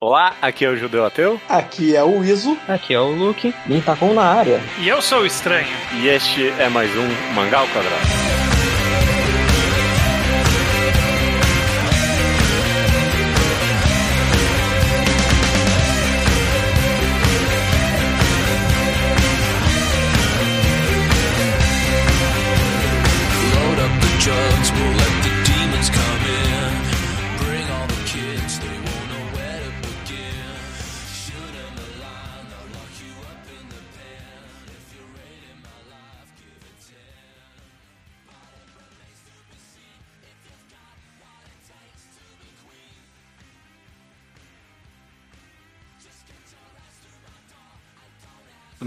Olá, aqui é o Judeu Ateu. Aqui é o Iso. Aqui é o Luke. Mintacom na área. E eu sou o Estranho. E este é mais um Mangal Quadrado.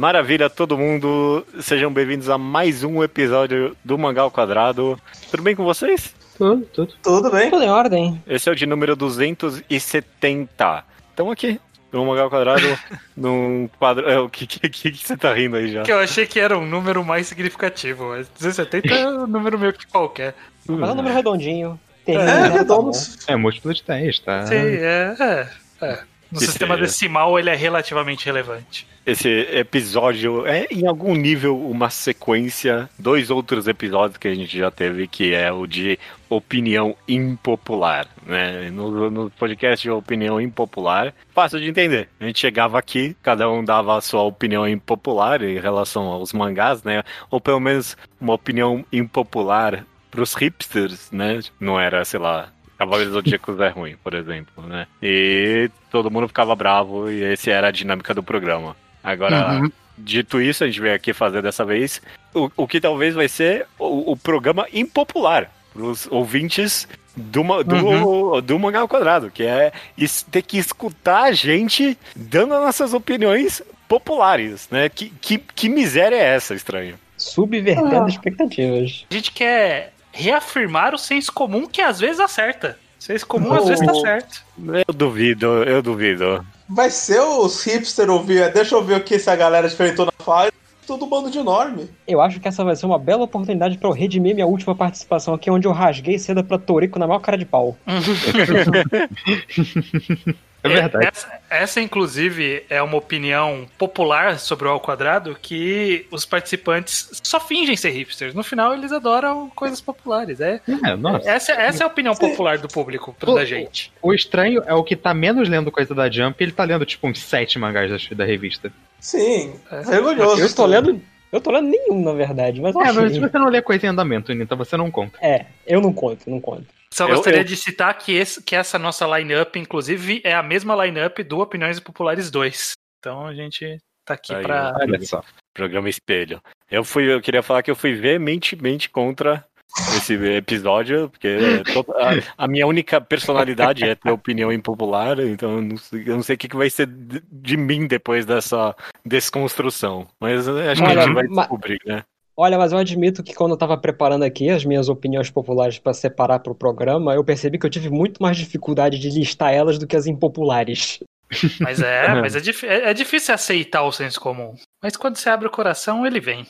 Maravilha, todo mundo. Sejam bem-vindos a mais um episódio do Mangal Quadrado. Tudo bem com vocês? Tudo, tudo. Tudo bem? Tudo em ordem. Esse é o de número 270. Estamos aqui, no Mangal Quadrado, num quadro. É, o que, que, que, que você tá rindo aí já? Que eu achei que era um número mais significativo. mas 270 é um número meio que qualquer. Mas é um número redondinho. Tem É, tá redondo. É múltiplo de 10, tá? Sim, é. é, é. No Que sistema seja. decimal ele é relativamente relevante. Esse episódio é, em algum nível, uma sequência, dois outros episódios que a gente já teve, que é o de opinião impopular, né? No, no podcast de opinião impopular, fácil de entender. A gente chegava aqui, cada um dava a sua opinião impopular em relação aos mangás, né? Ou pelo menos uma opinião impopular pros hipsters, né? Não era, sei lá, Cavaleiros Zodíacos é ruim, por exemplo, né? E todo mundo ficava bravo e esse era a dinâmica do programa. Agora, Uhum. dito isso, a gente veio aqui fazer dessa vez o, o que talvez vai ser o, o programa impopular para os ouvintes do, do, do Mangá ao Quadrado, que é ter que escutar a gente dando as nossas opiniões populares, né? Que, que, que miséria é essa, estranho? Subvertendo expectativas. A gente quer reafirmar o senso comum que às vezes acerta. O senso comum às Oh. vezes tá certo. Eu duvido, eu duvido. Vai ser os hipster ouvir. Deixa eu ver o que essa galera diferentona faz. Todo bando de enorme. Eu acho que essa vai ser uma bela oportunidade pra eu redimir minha última participação aqui, onde eu rasguei seda pra Torico na maior cara de pau. É verdade. Essa, essa, inclusive, é uma opinião popular sobre o ao quadrado que os participantes só fingem ser hipsters. No final, eles adoram coisas populares. É, É, nossa. essa, essa é a opinião popular do público, pro da gente. O estranho é o que tá menos lendo coisa da Jump, ele tá lendo tipo uns sete mangás da, da revista. Sim, É. vergonhoso. Eu estou lendo. Eu tô lendo nenhum, na verdade, mas É, mas se você não lê coisa em andamento, então você não conta. É, eu não conto, não conto. Só Eu- gostaria eu- de citar que, esse- que essa nossa line-up, inclusive, é a mesma line-up do Opiniões Populares 2. Então a gente tá aqui pra. Olha só. Programa Espelho. Eu fui, eu queria falar que eu fui veementemente contra esse episódio, porque to- a, a minha única personalidade é ter opinião impopular, então eu não sei, eu não sei o que, que vai ser de, de mim depois dessa desconstrução. Mas eh, acho que a gente vai ma- descobrir, né? Olha, mas eu admito que quando eu tava preparando aqui as minhas opiniões populares pra separar pro programa, eu percebi que eu tive muito mais dificuldade de listar elas do que as impopulares. Mas é, mas é, dif- é- é difícil aceitar o senso comum. Mas quando você abre o coração, ele vem.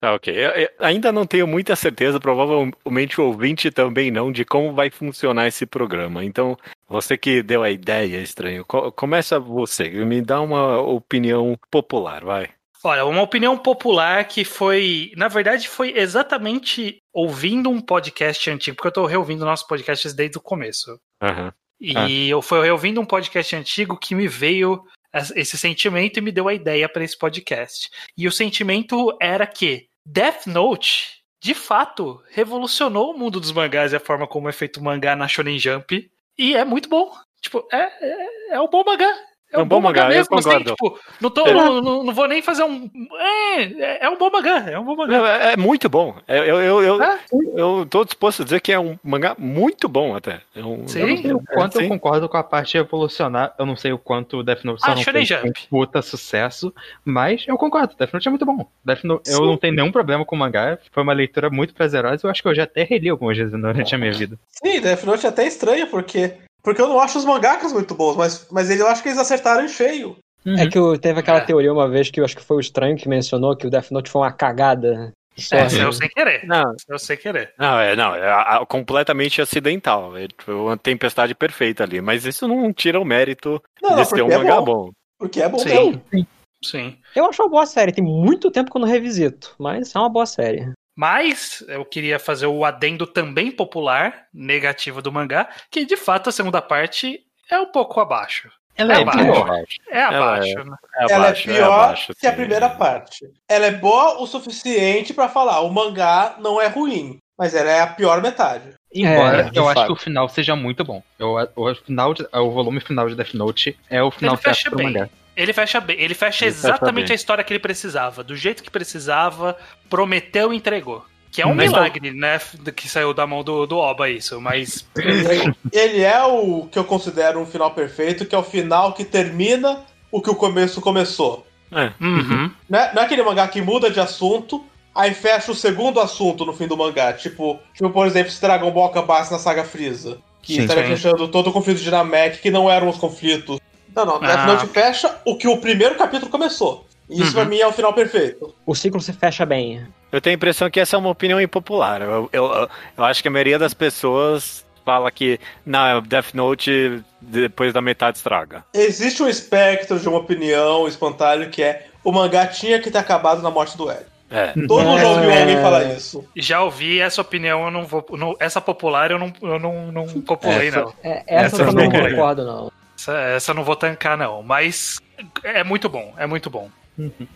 Tá, ok. Eu- eu ainda não tenho muita certeza, provavelmente o ouvinte também não, de como vai funcionar esse programa. Então, você que deu a ideia, estranho, co- começa você, me dá uma opinião popular, vai. Olha, uma opinião popular que foi, na verdade, foi exatamente ouvindo um podcast antigo, porque eu tô reouvindo nossos podcasts desde o começo. Aham. E eu fui reouvindo um podcast antigo que me veio es- esse sentimento e me deu a ideia para esse podcast. E o sentimento era que Death Note, de fato, revolucionou o mundo dos mangás e a forma como é feito o mangá na Shonen Jump. E é muito bom. Tipo, é, é, é um bom mangá. É um bom mangá, eu assim, concordo. tipo, não, tô, É. não, não- não vou nem fazer um. É, é um bom mangá, é um bom mangá. É, é muito bom. É, Eu, eu, eu, É. eu tô disposto a dizer que é um mangá muito bom até. É um, Sim. Eu não sei o quanto sim. eu concordo com a parte evolucionar. Eu não sei o quanto o Death Note Ah, não fez um puta sucesso, mas eu concordo. Death Note é muito bom. Death Note, eu não tenho nenhum problema com o mangá. Foi uma leitura muito prazerosa. Eu acho que eu já até reli algumas vezes durante a minha vida. Sim, Death Note é até estranho, porque. Porque eu não acho os mangakas muito bons, mas, mas ele- eu acho que eles acertaram em cheio. É que eu- teve aquela É. teoria uma vez que eu acho que foi o estranho que mencionou que o Death Note foi uma cagada. Só, É, saiu sem querer. Não, Saiu sem querer. não, é, não, é a- a- completamente acidental. É tipo, uma tempestade perfeita ali. Mas isso não tira o mérito Não, de ser um é mangá bom. bom. Porque é bom Sim. mesmo. Sim. Eu acho uma boa série. Tem muito tempo que eu não revisito, mas é uma boa série. Mas eu queria fazer o adendo também popular, negativo do mangá, que de fato a segunda parte é um pouco abaixo. Ela É é abaixo. pior. É Ela abaixo, né? É Ela abaixo, é pior abaixo, que a primeira parte. Ela é boa o suficiente pra falar, o mangá não é ruim, mas ela é a pior metade. Embora É, eu acho fato. que o final seja muito bom. Eu, o, final de- o volume final de Death Note é o final Ele fecha certo do bem. mangá. Ele fecha bem. Ele fecha Ele fecha exatamente bem. a história que ele precisava. Do jeito que precisava, prometeu e entregou. Que é um Mas milagre, né? Que saiu da mão do, do Oba isso. Mas Ele é o que eu considero um final perfeito, que é o final que termina o que o começo começou. É. Uhum. Não é, não é aquele mangá que muda de assunto, aí fecha o segundo assunto no fim do mangá. Tipo, tipo por exemplo, se Dragon Ball acabasse na saga Freeza. Que Sim, estaria sim. fechando todo o conflito de Namek, que não eram os conflitos. Não, não, Death Ah. Note fecha o que o primeiro capítulo começou. E isso Uhum. pra mim é o final perfeito. O ciclo se fecha bem. Eu tenho a impressão que essa é uma opinião impopular. Eu, eu, eu acho que a maioria das pessoas fala que não, Death Note depois da metade estraga. Existe um espectro de uma opinião espontânea que é o mangá tinha que ter acabado na morte do Ed. É. Todo mundo já ouviu É. alguém falar isso. Já ouvi essa opinião, eu não vou. não- essa popular eu não, eu não, não populei, Essa- não. É, essa, Essa eu não não é. concordo, não. Essa, essa eu não vou tancar, não. Mas é muito bom, é muito bom.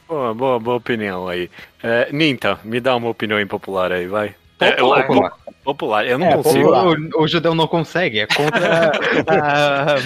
Boa, boa, boa opinião aí. É, Ninta, me dá uma opinião impopular aí, vai. Popular. É, eu- popular, eu não É, consigo. popular. O, o judeu não consegue, é contra a-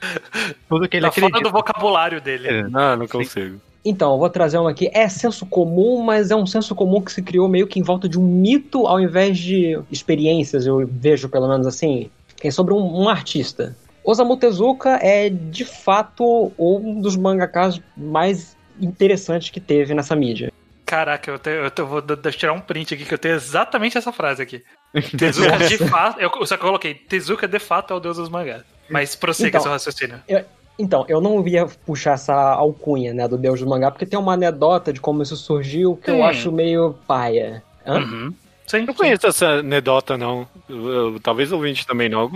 tudo que ele Tá fora do vocabulário dele. É. Não, não consigo. Então, eu vou trazer uma aqui. É senso comum, mas é um senso comum que se criou meio que em volta de um mito ao invés de experiências, eu vejo pelo menos assim, que é sobre um, um artista. Osamu Tezuka é, de fato, um dos mangakas mais interessantes que teve nessa mídia. Caraca, eu, te- eu te- vou d- d- tirar um print aqui que eu tenho exatamente essa frase aqui. Tezuka de fato. Eu só que eu coloquei, Tezuka de fato é o deus dos mangás. Mas prossiga Então, seu raciocínio. Então, eu não ia puxar essa alcunha, né, do deus do mangá, porque tem uma anedota de como isso surgiu que eu Sim. acho meio paia. Hã? Uhum. Sim, Não sim. conheço essa anedota, não. Eu- eu- talvez o ouvinte também não.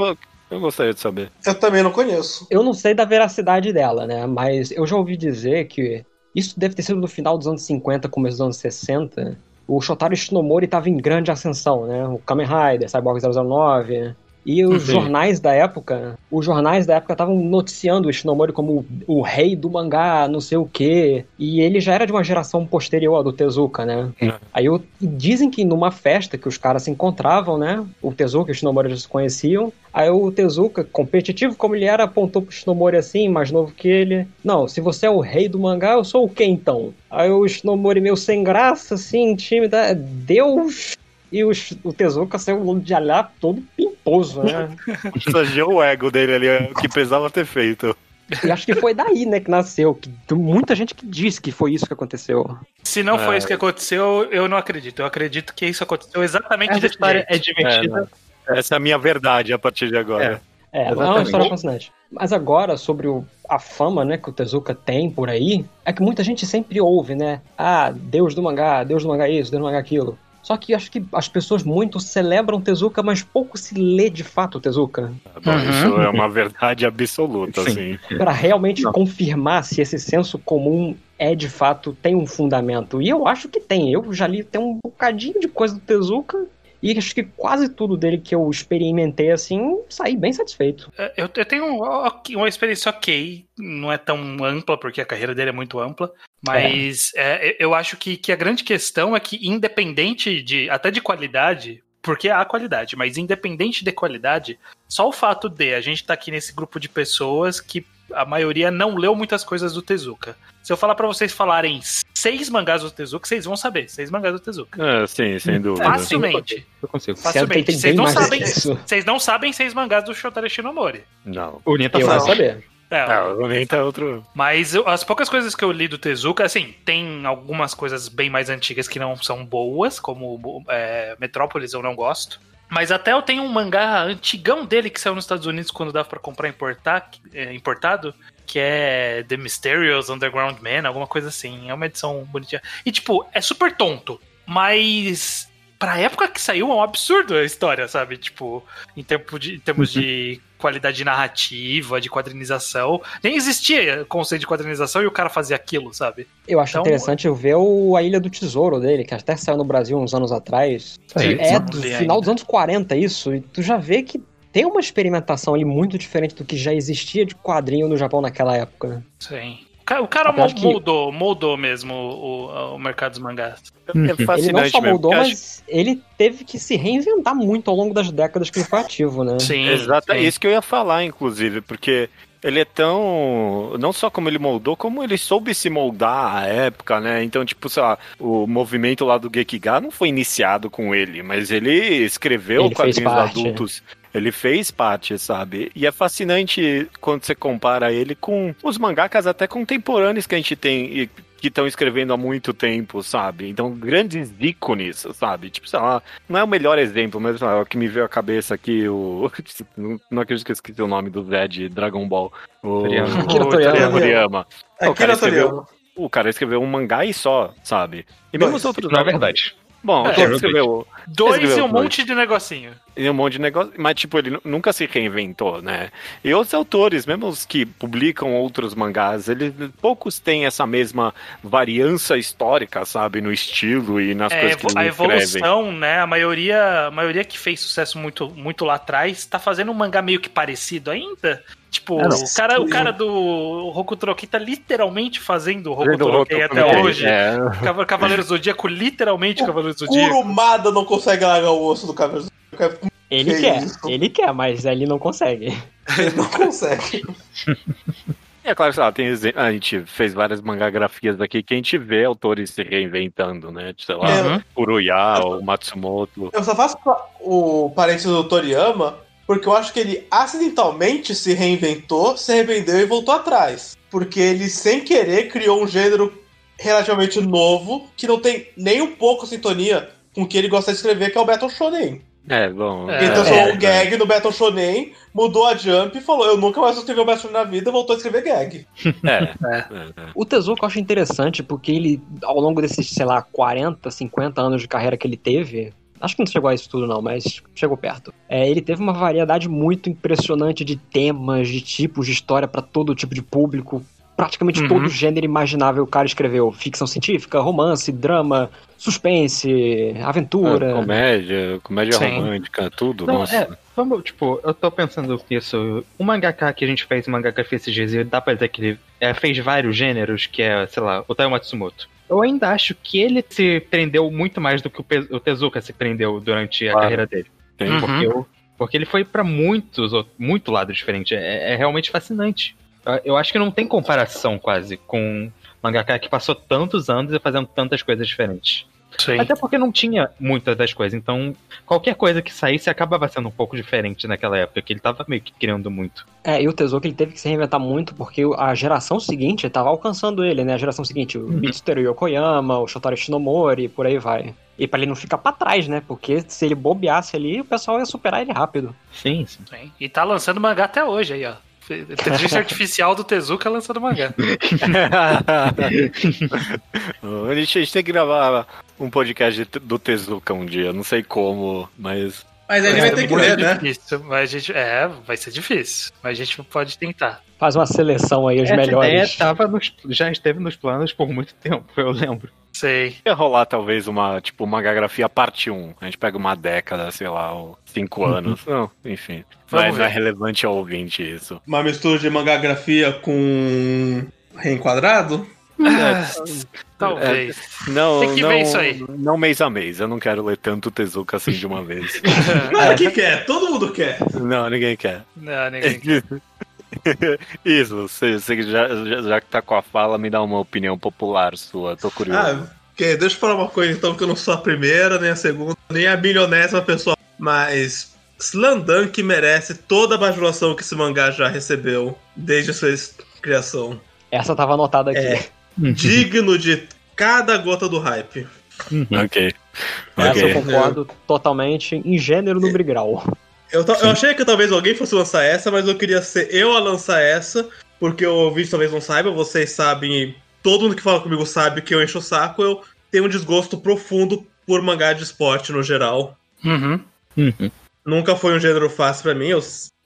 Eu, gostaria de saber. Eu também não conheço. Eu não sei da veracidade dela, né? Mas eu já ouvi dizer que isso deve ter sido no final dos anos 50, começo dos anos 60. O Shotaro Shinomori estava em grande ascensão, né? O Kamen Rider, Cyborg 009. E os Sim. jornais da época, os jornais da época estavam noticiando o Shinomori como o, o rei do mangá, não sei o quê. E ele já era de uma geração posterior do Tezuka, né? É. Aí eu- dizem que numa festa que os caras se encontravam, né? O Tezuka e o Shinomori já se conheciam. Aí o Tezuka, competitivo como ele era, apontou pro Shinomori assim, mais novo que ele. Não, se você é o rei do mangá, eu sou o quê então? Aí o Shinomori meio sem graça, assim, tímido, "É, Deus... E o, o Tezuka saiu de olhar todo pimposo, né? Massageou o ego dele ali, é o que precisava ter feito. e acho que foi daí, né, que nasceu. Que, muita gente que disse que foi isso que aconteceu. Se não foi É. isso que aconteceu, eu não acredito. Eu acredito que isso aconteceu exatamente Essa desse história jeito. é divertida. Essa é a minha verdade a partir de agora. É, é uma Exatamente. história fascinante. Mas agora, sobre o- a fama né, que o Tezuka tem por aí, é que muita gente sempre ouve, né? Ah, Deus do mangá, Deus do mangá isso, Deus do mangá aquilo. Só que acho que as pessoas muito celebram o Tezuka, mas pouco se lê de fato o Tezuka. Bom, Uhum. Isso é uma verdade absoluta, Sim. assim. Pra realmente Não. confirmar se esse senso comum é de fato, tem um fundamento. E eu acho que tem. Eu já li tem um bocadinho de coisa do Tezuka. E acho que quase tudo dele que eu experimentei assim, saí bem satisfeito. É, Eu, eu tenho um- uma experiência ok, não é tão ampla, porque a carreira dele é muito ampla, mas é, eu acho que, que a grande questão é que, independente de até de qualidade, porque há qualidade, mas independente de qualidade, só o fato de a gente estar aqui nesse grupo de pessoas que a maioria não leu muitas coisas do Tezuka. Se eu falar pra vocês falarem seis mangás do Tezuka, vocês vão saber, seis mangás do Tezuka. É, sim, sem dúvida. Facilmente. Eu consigo. Facilmente. Vocês não sabem. Vocês não sabem seis mangás do Shotaro Shinomori. Não. O Eu sabe. vou saber. É, Ah, o Nenta é outro. Mas eu- as poucas coisas que eu li do Tezuka, assim, tem algumas coisas bem mais antigas que não são boas, como é, Metrópolis eu não gosto. Mas até eu tenho um mangá antigão dele que saiu nos Estados Unidos quando dava pra comprar importar, é, importado, que é The Mysterious Underground Man, alguma coisa assim. É uma edição bonitinha. E, tipo, é super tonto. mas pra época que saiu é um absurdo a história, sabe? Tipo, em, tempo de, em termos de qualidade narrativa, de quadrinização. Nem existia conceito de quadrinização e o cara fazia aquilo, sabe? Eu acho Então- interessante eu ver o A Ilha do Tesouro dele, que até saiu no Brasil uns anos atrás. Sim, é do final ainda. dos anos 40 isso, e tu já vê que tem uma experimentação ali muito diferente do que já existia de quadrinho no Japão naquela época. né? Sim. O ca- O cara de que- moldou, moldou mesmo o, o mercado dos mangás. É Ele não fascinante só mesmo. moldou, acho- mas ele teve que se reinventar muito ao longo das décadas que ele foi ativo, né? Sim. Exato, é isso que eu ia falar, inclusive, porque ele é tão. Não só como ele moldou, como ele soube se moldar à época, né? Então, tipo, sei lá, o movimento lá do Gekiga não foi iniciado com ele, mas ele escreveu Ele quadrinhos parte. adultos. Ele fez parte, sabe? E é fascinante quando você compara ele com os mangakas até contemporâneos que a gente tem e que estão escrevendo há muito tempo, sabe? Então, grandes ícones, sabe? Tipo, sei lá, não é o melhor exemplo, mas lá, o que me veio à cabeça aqui, o. Não, não acredito que eu esqueci o nome do Zé de Dragon Ball. O Toriyama. Akira O Toriyama. Toriyama. O cara, na Toriyama. escreveu, o cara escreveu um mangá e só, sabe? E mesmo Dois. os outros. Não é verdade. Bom, É, o cara escreveu Dois e um monte de negocinho. e um monte de negócio, mas tipo, ele nu- nunca se reinventou, né? E outros autores, mesmo os que publicam outros mangás, eles poucos têm essa mesma variância histórica, sabe, no estilo e nas É, coisas que evo- a eles escrevem. evolução, né? A maioria, a maioria que fez sucesso muito, muito lá atrás tá fazendo um mangá meio que parecido ainda. Tipo, não. o, cara, o cara do Roku Troki tá literalmente fazendo o Roku Vendo o Troki Roku até hoje. é. Cava- Cavaleiro Zodíaco, literalmente Cavaleiro Zodíaco. Kurumada não consegue largar o osso do cabelo. Ele Que quer, isso? ele quer, mas ele não consegue. Ele não consegue. É claro, sei lá, tem a gente fez várias mangagrafias aqui que a gente vê autores se reinventando, né? Sei lá, É. Uruya, o Matsumoto. Eu só faço o parênteses do Toriyama porque eu acho que ele acidentalmente se reinventou, se arrependeu e voltou atrás. Porque ele, sem querer, criou um gênero relativamente novo que não tem nem um pouco sintonia com o que ele gosta de escrever, que é o Battle Shonen. É, bom. É. Ele transformou é, um gag no Battle Shonen, mudou a Jump e falou: Eu nunca mais vou escrever o Battle Shonen na vida, voltou a escrever gag. É, É. é, é. O Tezuka eu acho interessante porque ele, ao longo desses, sei lá, 40, 50 anos de carreira que ele teve, acho que não chegou a isso tudo não, mas chegou perto. É, ele teve uma variedade muito impressionante de temas, de tipos de história pra todo tipo de público. Praticamente Uhum. todo gênero imaginável o cara escreveu. Ficção científica, romance, drama, suspense, aventura. Ah, comédia, comédia Sim. romântica, tudo. Não, nossa. é, vamos, tipo, eu tô pensando nisso. O mangaka que a gente fez, o mangaka que fez esses dias, e dá pra dizer que ele é, fez vários gêneros, que é, sei lá, o Taiyo Matsumoto. Eu ainda acho que ele se prendeu muito mais do que o, Tezuka se prendeu durante a Claro. carreira dele. Tem- Uhum. Porque, eu- porque ele foi pra muitos, muito lado diferente. É, é realmente fascinante. Eu- Eu acho que não tem comparação quase com um mangaka que passou tantos anos e fazendo tantas coisas diferentes. Sim. Até porque não tinha muitas das coisas, então qualquer coisa que saísse acabava sendo um pouco diferente naquela época, que ele tava meio que criando muito. É, e o Tezuka ele teve que se reinventar muito porque a geração seguinte estava alcançando ele, né? A geração seguinte, o Mitsuteru Yokoyama, o Shotaro Shinomori, por aí vai. E pra ele não ficar pra trás, né? Porque se ele bobeasse ali, o pessoal ia superar ele rápido. Sim, sim. Sim. E tá lançando mangá até hoje aí, ó. Inteligência artificial do Tezuka lançando mangá. a, gente, a gente tem que gravar um podcast de- do Tezuka um dia, não sei como, mas. Mas ele vai ter que ler, né? difícil, mas a gente, é, vai ser difícil. Mas a gente pode tentar. Faz uma seleção aí, os Essa melhores. ideia tava nos- já esteve nos planos por muito tempo, eu lembro. Sei. Ia rolar talvez uma, tipo, uma gagrafia parte 1. A gente pega uma década, sei lá, ou cinco anos. Não, enfim. Vamos Mas não é relevante ao ouvinte isso. Uma mistura de mangagrafia com reenquadrado? Talvez. Não, Tem que não, ver isso aí. Não mês a mês. Eu não quero ler tanto Tezuka assim de uma vez. Claro que quer, todo mundo quer. não, ninguém quer. Não, ninguém. Isso, você, você já, já, já que tá com a fala, me dá uma opinião popular sua, tô curioso. Ah, ok, deixa eu falar uma coisa então, que eu não sou a primeira, nem a segunda, nem a bilionésima pessoa. Mas Slandunk merece toda a bajulação que esse mangá já recebeu desde sua criação. Essa tava anotada aqui. É. Digno de cada gota do hype. ok. Essa eu Ok. concordo totalmente em gênero no grau. Eu, eu achei que talvez alguém fosse lançar essa, mas eu queria ser eu a lançar essa, porque o ouvinte talvez não saiba, vocês sabem, todo mundo que fala comigo sabe que eu encho o saco, eu tenho um desgosto profundo por mangá de esporte no geral. Uhum. Uhum. Nunca foi um gênero fácil pra mim. Eu,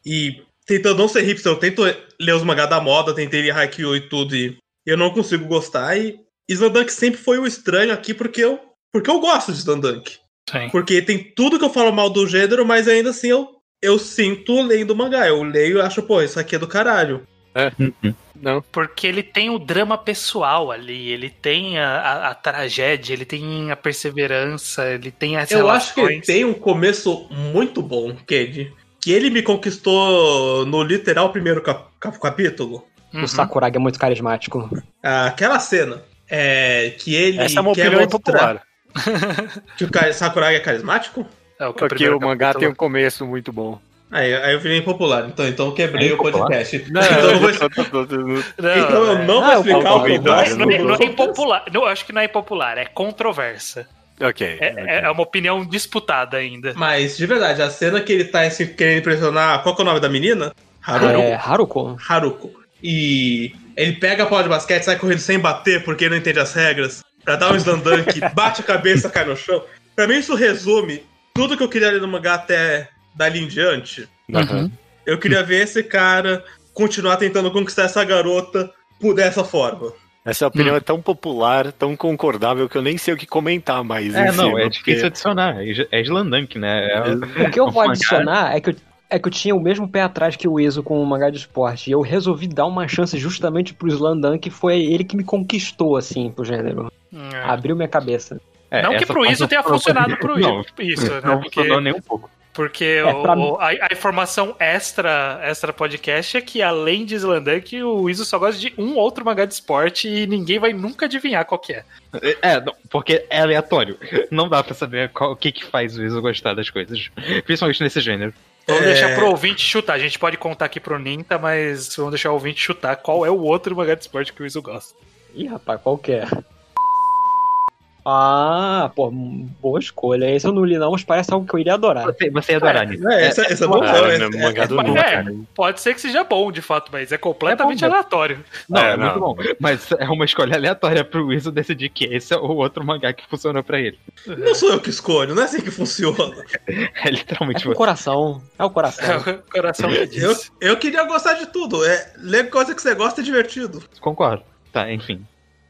e tentando não ser hipster, eu tento ler os mangá da moda, tentei ler Haikyuu e tudo, e eu não consigo gostar. E Slandunk sempre foi o estranho aqui porque eu, porque eu gosto de Slandunk. Sim. Porque tem tudo que eu falo mal do gênero, mas ainda assim eu, eu sinto lendo mangá. Eu leio e acho, pô, isso aqui é do caralho. Uhum. Não. Porque ele tem o drama pessoal ali, ele tem a, a- a tragédia, ele tem a perseverança, ele tem as Eu acho que ele relações. tem um começo muito bom, Ked. Que ele me conquistou no literal primeiro cap- cap- capítulo. Uhum. O Sakuragi é muito carismático. Aquela cena. É, que ele Essa é uma quer opinião impopular. que o Sakuragi é carismático? É o que Porque o mangá tem um começo muito bom. Aí, aí eu virei impopular, então, então eu quebrei É o podcast. Não, então eu, vou, então eu não Ah, vou explicar o que eu concordo, Não é, não é- impopular. Não, eu acho que não é impopular, é controversa. Ok. É, ok. é- é uma opinião disputada ainda. Mas, de verdade, a cena que ele tá assim, querendo impressionar. Qual que é o nome da menina? Haruko. É, Haruko. Haruko. E ele pega a bola de basquete, sai correndo sem bater porque ele não entende as regras. Pra dar um slandunk, bate a cabeça, cai no chão. Pra mim, isso resume tudo que eu queria ler no mangá até dali em diante. Aham. Eu queria ver esse cara continuar tentando conquistar essa garota por dessa forma. Essa opinião é tão popular, tão concordável que eu nem sei o que comentar mais. É, em não, cima, é porque- difícil adicionar. É é Slandunk, né? É- O que eu vou Um mangá. adicionar é que eu, é que eu tinha o mesmo pé atrás que o Iso com o mangá de esporte. E eu resolvi dar uma chance justamente pro Slandan, que foi ele que me conquistou, assim, pro gênero. É. Abriu minha cabeça. é, não que pro não tenha funcionado pro isso, né? não Porque, funcionou nem um pouco. Porque o- pra o- a, a informação extra, extra podcast é que além de Slandunk, o Iso só gosta de um outro mangá de esporte e ninguém vai nunca adivinhar qual que é. É, não, porque é aleatório. Não dá pra saber qual- o que que faz o Iso gostar das coisas. Principalmente nesse gênero. Vamos É. deixar pro ouvinte chutar. A gente pode contar aqui pro Ninta, mas vamos deixar o ouvinte chutar qual é o outro mangá de esporte que o Iso gosta. Ih, rapaz, qual que é? Ah, pô, boa escolha. Esse eu não li não, mas parece algo que eu iria adorar. Você, você ia adorar nisso. É, esse é é, esse- no mangá do Mas Nunca, é, né? pode ser que seja bom, de fato, mas é completamente É bom, aleatório. Não, É, é, muito bom. Mas é uma escolha aleatória pro Iso decidir que esse é o outro mangá que funcionou pra ele. Não sou eu que escolho, não é assim que funciona. É literalmente É o coração. É o É coração. o coração que Eu, diz. eu queria gostar de tudo. É, ler coisa que você gosta é divertido. Concordo. Tá, enfim.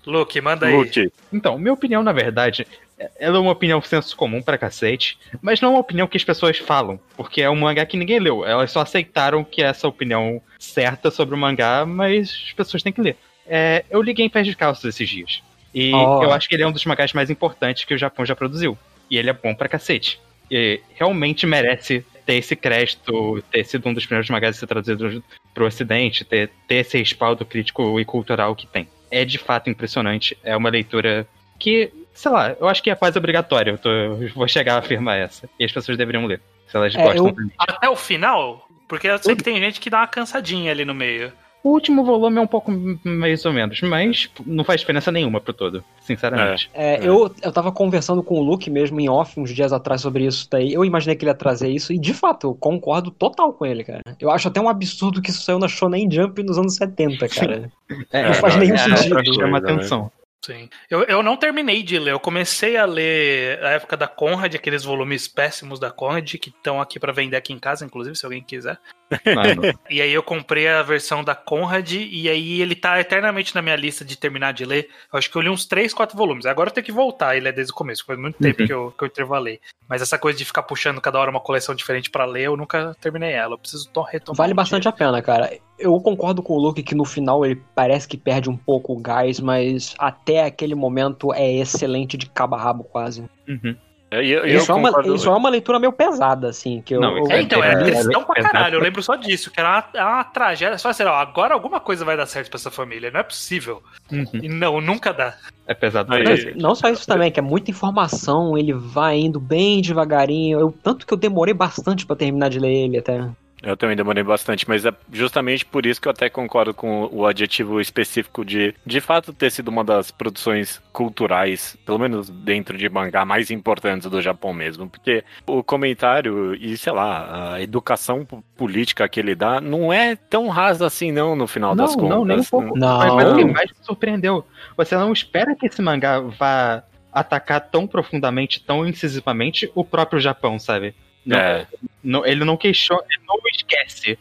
Luke, manda aí. Luke, Então, minha opinião, na verdade, é- ela é uma opinião senso comum pra cacete, mas não é uma opinião que as pessoas falam, porque é um mangá que ninguém leu. Elas só aceitaram que é essa opinião certa sobre o mangá, mas as pessoas têm que ler. É, eu liguei em pés de calças esses dias. E Oh. eu acho que ele é um dos mangás mais importantes que o Japão já produziu. E ele é bom pra cacete. E realmente merece ter esse crédito, ter sido um dos primeiros mangás a ser traduzido pro ocidente, ter, ter esse respaldo crítico e cultural que tem. É de fato impressionante. É uma leitura que, sei lá, eu acho que é quase obrigatória. Eu, tô- eu vou chegar a afirmar essa. E as pessoas deveriam ler, se elas É, gostam. eu- também. Até o final? Porque eu sei que tem gente que dá uma cansadinha ali no meio. O último volume é um pouco mais ou menos, mas não faz diferença nenhuma pro todo, sinceramente. É, eu, eu tava conversando com o Luke mesmo em off uns dias atrás sobre isso daí. Eu imaginei que ele ia trazer isso e de fato eu concordo total com ele, cara. Eu acho até um absurdo que isso saiu na Shonen Jump nos anos 70, cara. É, Não faz nenhum é, sentido. Chama né? atenção. Sim. Eu, eu não terminei de ler. Eu comecei a ler a época da Conrad, aqueles volumes péssimos da Conrad, que estão aqui pra vender aqui em casa, inclusive, se alguém quiser. Mano, E aí eu comprei a versão da Conrad, e aí ele tá eternamente na minha lista de terminar de ler. Eu acho que eu li uns 3, 4 volumes. Agora eu tenho que voltar, ele é desde o começo. Faz muito tempo Uhum. que eu, que eu intervalei. Mas essa coisa de ficar puxando cada hora uma coleção diferente pra ler, eu nunca terminei ela. Eu preciso to- retomar. Vale um bastante dia. a pena, cara. Eu concordo com o Luke que no final ele parece que perde um pouco o gás, mas até aquele momento é excelente de cabo a rabo quase. uhum. Eu, eu, eu Isso é, uma, isso é uma leitura meio pesada, assim. Que eu, Não, eu- É, então, é É, questão é, pra é, caralho. Eu é. lembro só disso, que era uma, é uma tragédia. Fala assim, ó, agora alguma coisa vai dar certo pra essa família. Não é possível. Uhum. E não, nunca dá. É pesado Aí, pra Não, não só isso também, que é muita informação, ele vai indo bem devagarinho. Eu, tanto que eu demorei bastante pra terminar de ler ele até. Eu também demorei bastante, mas é justamente por isso que eu até concordo com o adjetivo específico de, de fato, ter sido uma das produções culturais, pelo menos dentro de mangá, mais importantes do Japão mesmo. Porque o comentário e, sei lá, a educação política que ele dá não é tão rasa assim, não, no final das Não, contas. não, nem um pouco. Não. Mas, mas o que mais me surpreendeu, você não espera que esse mangá vá atacar tão profundamente, tão incisivamente o próprio Japão, sabe? Não- É. não- ele não questiona, ele não esquece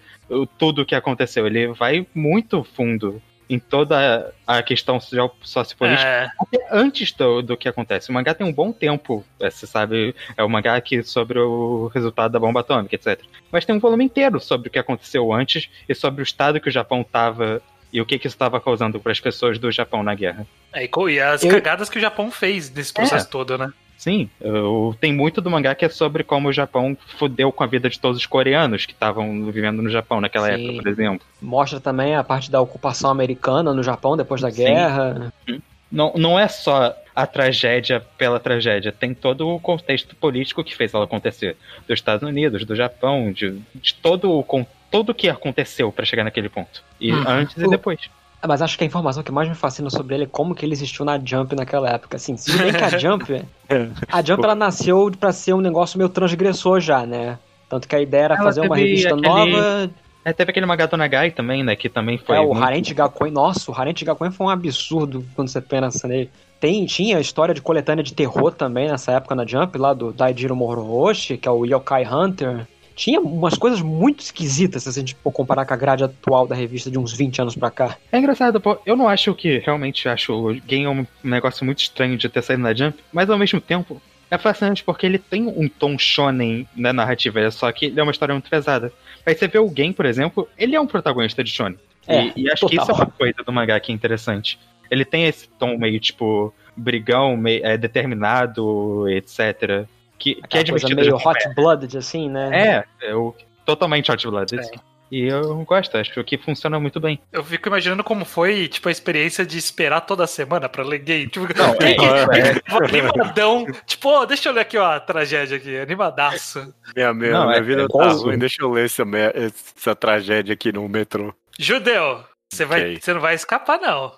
tudo o que aconteceu. Ele vai muito fundo em toda a questão sociopolítica É, até antes do, do que acontece. O mangá tem um bom tempo, é, você sabe, é o mangá aqui sobre o resultado da bomba atômica, etc. Mas tem um volume inteiro sobre o que aconteceu antes e sobre o estado que o Japão estava e o que, que isso estava causando para as pessoas do Japão na guerra. é, e as Eu- cagadas que o Japão fez nesse processo todo, né? Sim, eu- tem muito do mangá que é sobre como o Japão fudeu com a vida de todos os coreanos que estavam vivendo no Japão naquela Sim. época, por exemplo. Mostra também a parte da ocupação americana no Japão depois da Sim. guerra. Não, não é só a tragédia pela tragédia, tem todo o contexto político que fez ela acontecer. Dos Estados Unidos, do Japão, de, de todo o con- tudo o que aconteceu pra chegar naquele ponto. E Uhum. antes e depois. Ah, Mas acho que a informação que mais me fascina sobre ele é como que ele existiu na Jump naquela época. Assim, se bem que a Jump. A Jump ela nasceu pra ser um negócio meio transgressor já, né? Tanto que a ideia era Ela fazer uma revista aquele- nova. É, teve aquele mangá do Nagai também, né? Que também foi. é, o muito- Harente Gakuen. Nossa, o Harente Gakuen foi um absurdo quando você pensa nele. Tem, tinha a história de coletânea de terror também nessa época na Jump, lá do Daijiro Morohoshi, que é o Yokai Hunter. Tinha umas coisas muito esquisitas se a gente for comparar com a grade atual da revista de uns 20 anos pra cá. É engraçado, pô. Eu não acho que realmente acho o Game um negócio muito estranho de ter saído na Jump, mas ao mesmo tempo é fascinante porque ele tem um tom shonen na narrativa, só que ele é uma história muito pesada. Aí você vê o Game, por exemplo, ele é um protagonista de shonen. É, e, e acho que total. isso é uma coisa do mangá que é interessante. Ele tem esse tom meio tipo brigão, meio, é, determinado, etc. Que, que é Aquela coisa divertido. meio de acompanhar. hot blooded, assim, né? É, é o, totalmente Hot Blood. E eu gosto, acho que funciona muito bem. Eu fico imaginando como foi, tipo, a experiência de esperar toda semana pra ler game. Tipo, Não, é, é, animadão. Tipo, ó, deixa eu ler aqui, ó, a tragédia aqui. Animadaço. Minha, minha, Não, minha é- vida é tá ruim. Deixa eu ler essa, essa tragédia aqui no metrô. Judeu, você, vai, Ok. você não vai escapar, não.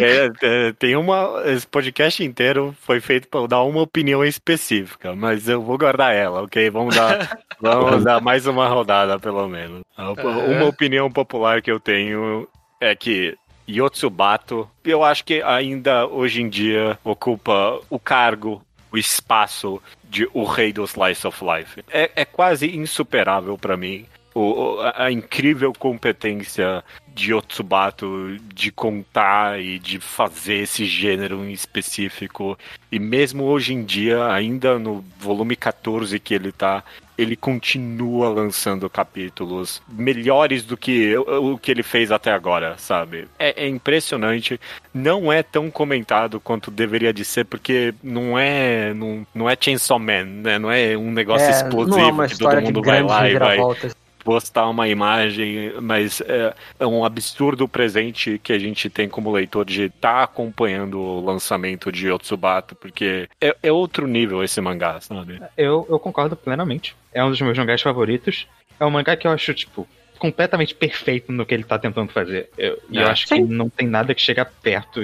É, é, tem uma. Esse podcast inteiro foi feito para dar uma opinião específica, mas eu vou guardar ela, ok? Vamos dar, vamos dar mais uma rodada, pelo menos. A op- Aham. Uma opinião popular que eu tenho é que Yotsubato, eu acho que ainda hoje em dia ocupa o cargo, o espaço de o rei do Slice of Life. É, é quase insuperável para mim. O- a, a incrível competência de Yotsubato de contar e de fazer esse gênero em específico. E mesmo hoje em dia, ainda no volume 14 que ele tá, ele continua lançando capítulos melhores do que o que ele fez até agora, sabe? É, é impressionante. Não é tão comentado quanto deveria de ser, porque não é não, não é Chainsaw Man, né? Não é um negócio explosivo não é uma que todo mundo vai lá e vai reviravoltas. Postar uma imagem, mas é, é um absurdo presente que a gente tem como leitor de estar acompanhando o lançamento de Yotsubato, porque é, é outro nível esse mangá, sabe? eu, eu concordo plenamente. É um dos meus mangás favoritos. É um mangá que eu acho, tipo, completamente perfeito no que ele tá tentando fazer. Eu- E eu É. acho que não tem nada que chega perto.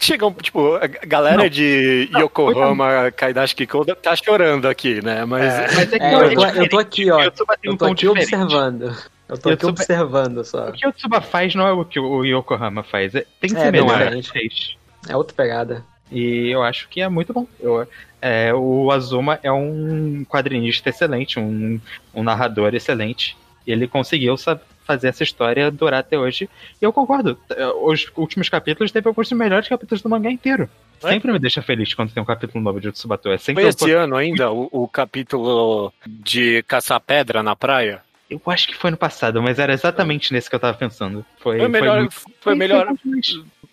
Chegam, tipo, a galera Não. de Yokohama, Kaidashi Kikoda tá chorando aqui, né? Mas É. Mas é que É, eu, tô, eu tô aqui, ó. Tem um Eu tô aqui observando. Eu tô aqui Yotsuba- observando só. O que o Tsuba faz não é o que o Yokohama faz. É, tem É, semelhanças. É outra pegada. E eu acho que é muito bom. Eu- é, o Azuma é um quadrinista excelente, um, um narrador excelente. E ele conseguiu sa- fazer essa história durar até hoje. E eu concordo. é, Os últimos capítulos teve alguns dos melhores capítulos do mangá inteiro. É? Sempre me deixa feliz quando tem um capítulo novo de Tsubato. É sempre foi esse ano ainda o, o capítulo de caçar pedra na praia? eu acho que foi no passado, mas era exatamente nesse que eu tava pensando. Foi, Foi melhor, muito- foi melhor,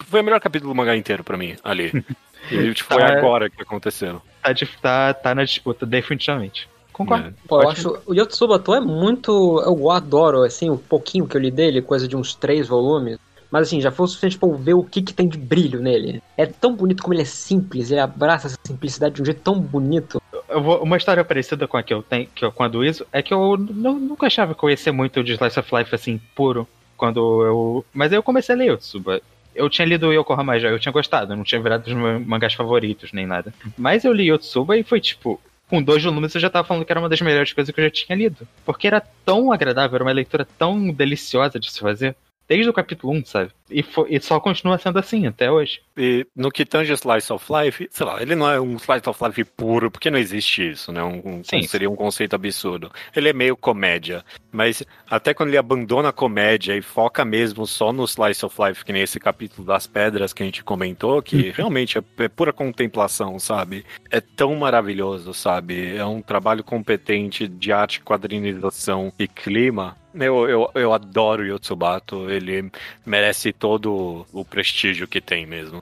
foi o melhor capítulo do mangá inteiro pra mim, ali. E tipo, foi Tá. agora que aconteceu. tá, tá, tá na disputa, definitivamente. Concordo. É. Pô, eu acho. O Yotsubato é muito. Eu adoro, assim, o pouquinho que eu li dele, coisa de uns três volumes. Mas assim, já foi o suficiente pra eu ver o que, que tem de brilho nele. É tão bonito como ele é simples, ele abraça essa simplicidade de um jeito tão bonito. Eu vou- uma história parecida com a que eu tenho, que eu, com a do Iso, é que eu não- nunca achava que eu ia ser muito de Slice of Life assim, puro. Quando eu. Mas aí eu comecei a ler Yotsuba. Eu tinha lido Yokohama já, eu tinha gostado, não tinha virado dos meus mangás favoritos nem nada. Mas eu li Yotsuba e foi tipo. Com dois volumes eu já tava falando que era uma das melhores coisas que eu já tinha lido. Porque era tão agradável, era uma leitura tão deliciosa de se fazer. Desde o capítulo 1, sabe? E, fo- e só continua sendo assim até hoje. E no que tange Slice of Life, sei lá, ele não é um Slice of Life puro, porque não existe isso, né? Um, um- Sim. seria um conceito absurdo. Ele é meio comédia, mas até quando ele abandona a comédia e foca mesmo só no Slice of Life, que nem esse capítulo das pedras que a gente comentou, que realmente é, é pura contemplação, sabe? É tão maravilhoso, sabe? É um trabalho competente de arte, quadrinização e clima. Eu, eu, eu adoro Yotsubato, ele merece todo o prestígio que tem mesmo.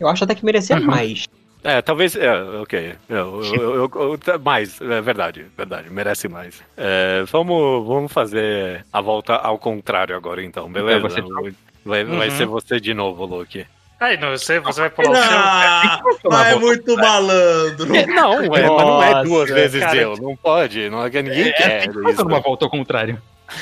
Eu acho até que merecia Uhum. mais. É, talvez. É, ok. Eu, eu, eu- eu- tá- mais, é verdade, verdade, merece mais. É, vamos, vamos fazer a volta ao contrário agora, então, beleza? É, você- Vai, vai Uhum. ser você de novo, Luke. Aí, não, você, você vai pular o seu. Ah, mas é muito malandro. Não, é, mas não é duas vezes cara. eu, não pode, não é que ninguém quer isso. Fazendo uma volta ao contrário.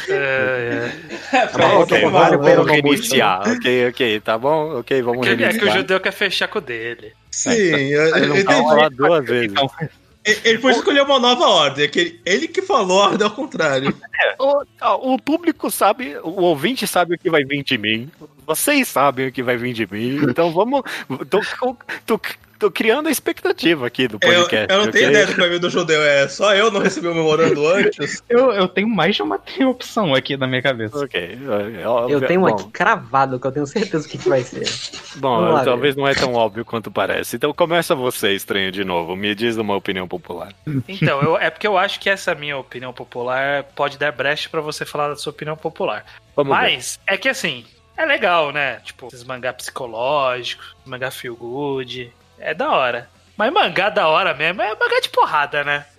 É, é. É, vamos, vamos reiniciar. Ok, ok, tá bom? Ok, vamos Que- É que o reiniciar. judeu quer fechar com o dele. Sim, eu, Ele eu não entendi. falar duas vezes. Então, Ele foi escolher uma nova ordem. é que ele, ele que falou a ordem ao contrário. O, ó, o público sabe, o ouvinte sabe o que vai vir de mim. Vocês sabem o que vai vir de mim. Então vamos. Tô, tô, tô criando a expectativa aqui do Eu, podcast. eu não tenho ideia do que vai vir do judeu. É só eu não recebi o memorando antes. eu, eu tenho mais de uma opção aqui na minha cabeça. Ok. é, ó, Eu tenho um bom, aqui cravado, que eu tenho certeza o que, que vai ser. Bom, lá, talvez não é tão óbvio quanto parece. Então começa você, estranho, de novo. Me diz uma opinião popular. Então, eu- é porque eu acho que essa minha opinião popular pode dar brecha pra você falar da sua opinião popular. Vamos ver. Mas é que assim, é legal, né? Tipo, esses mangá psicológicos, mangá feel good. É da hora. Mas mangá da hora mesmo é mangá de porrada, né?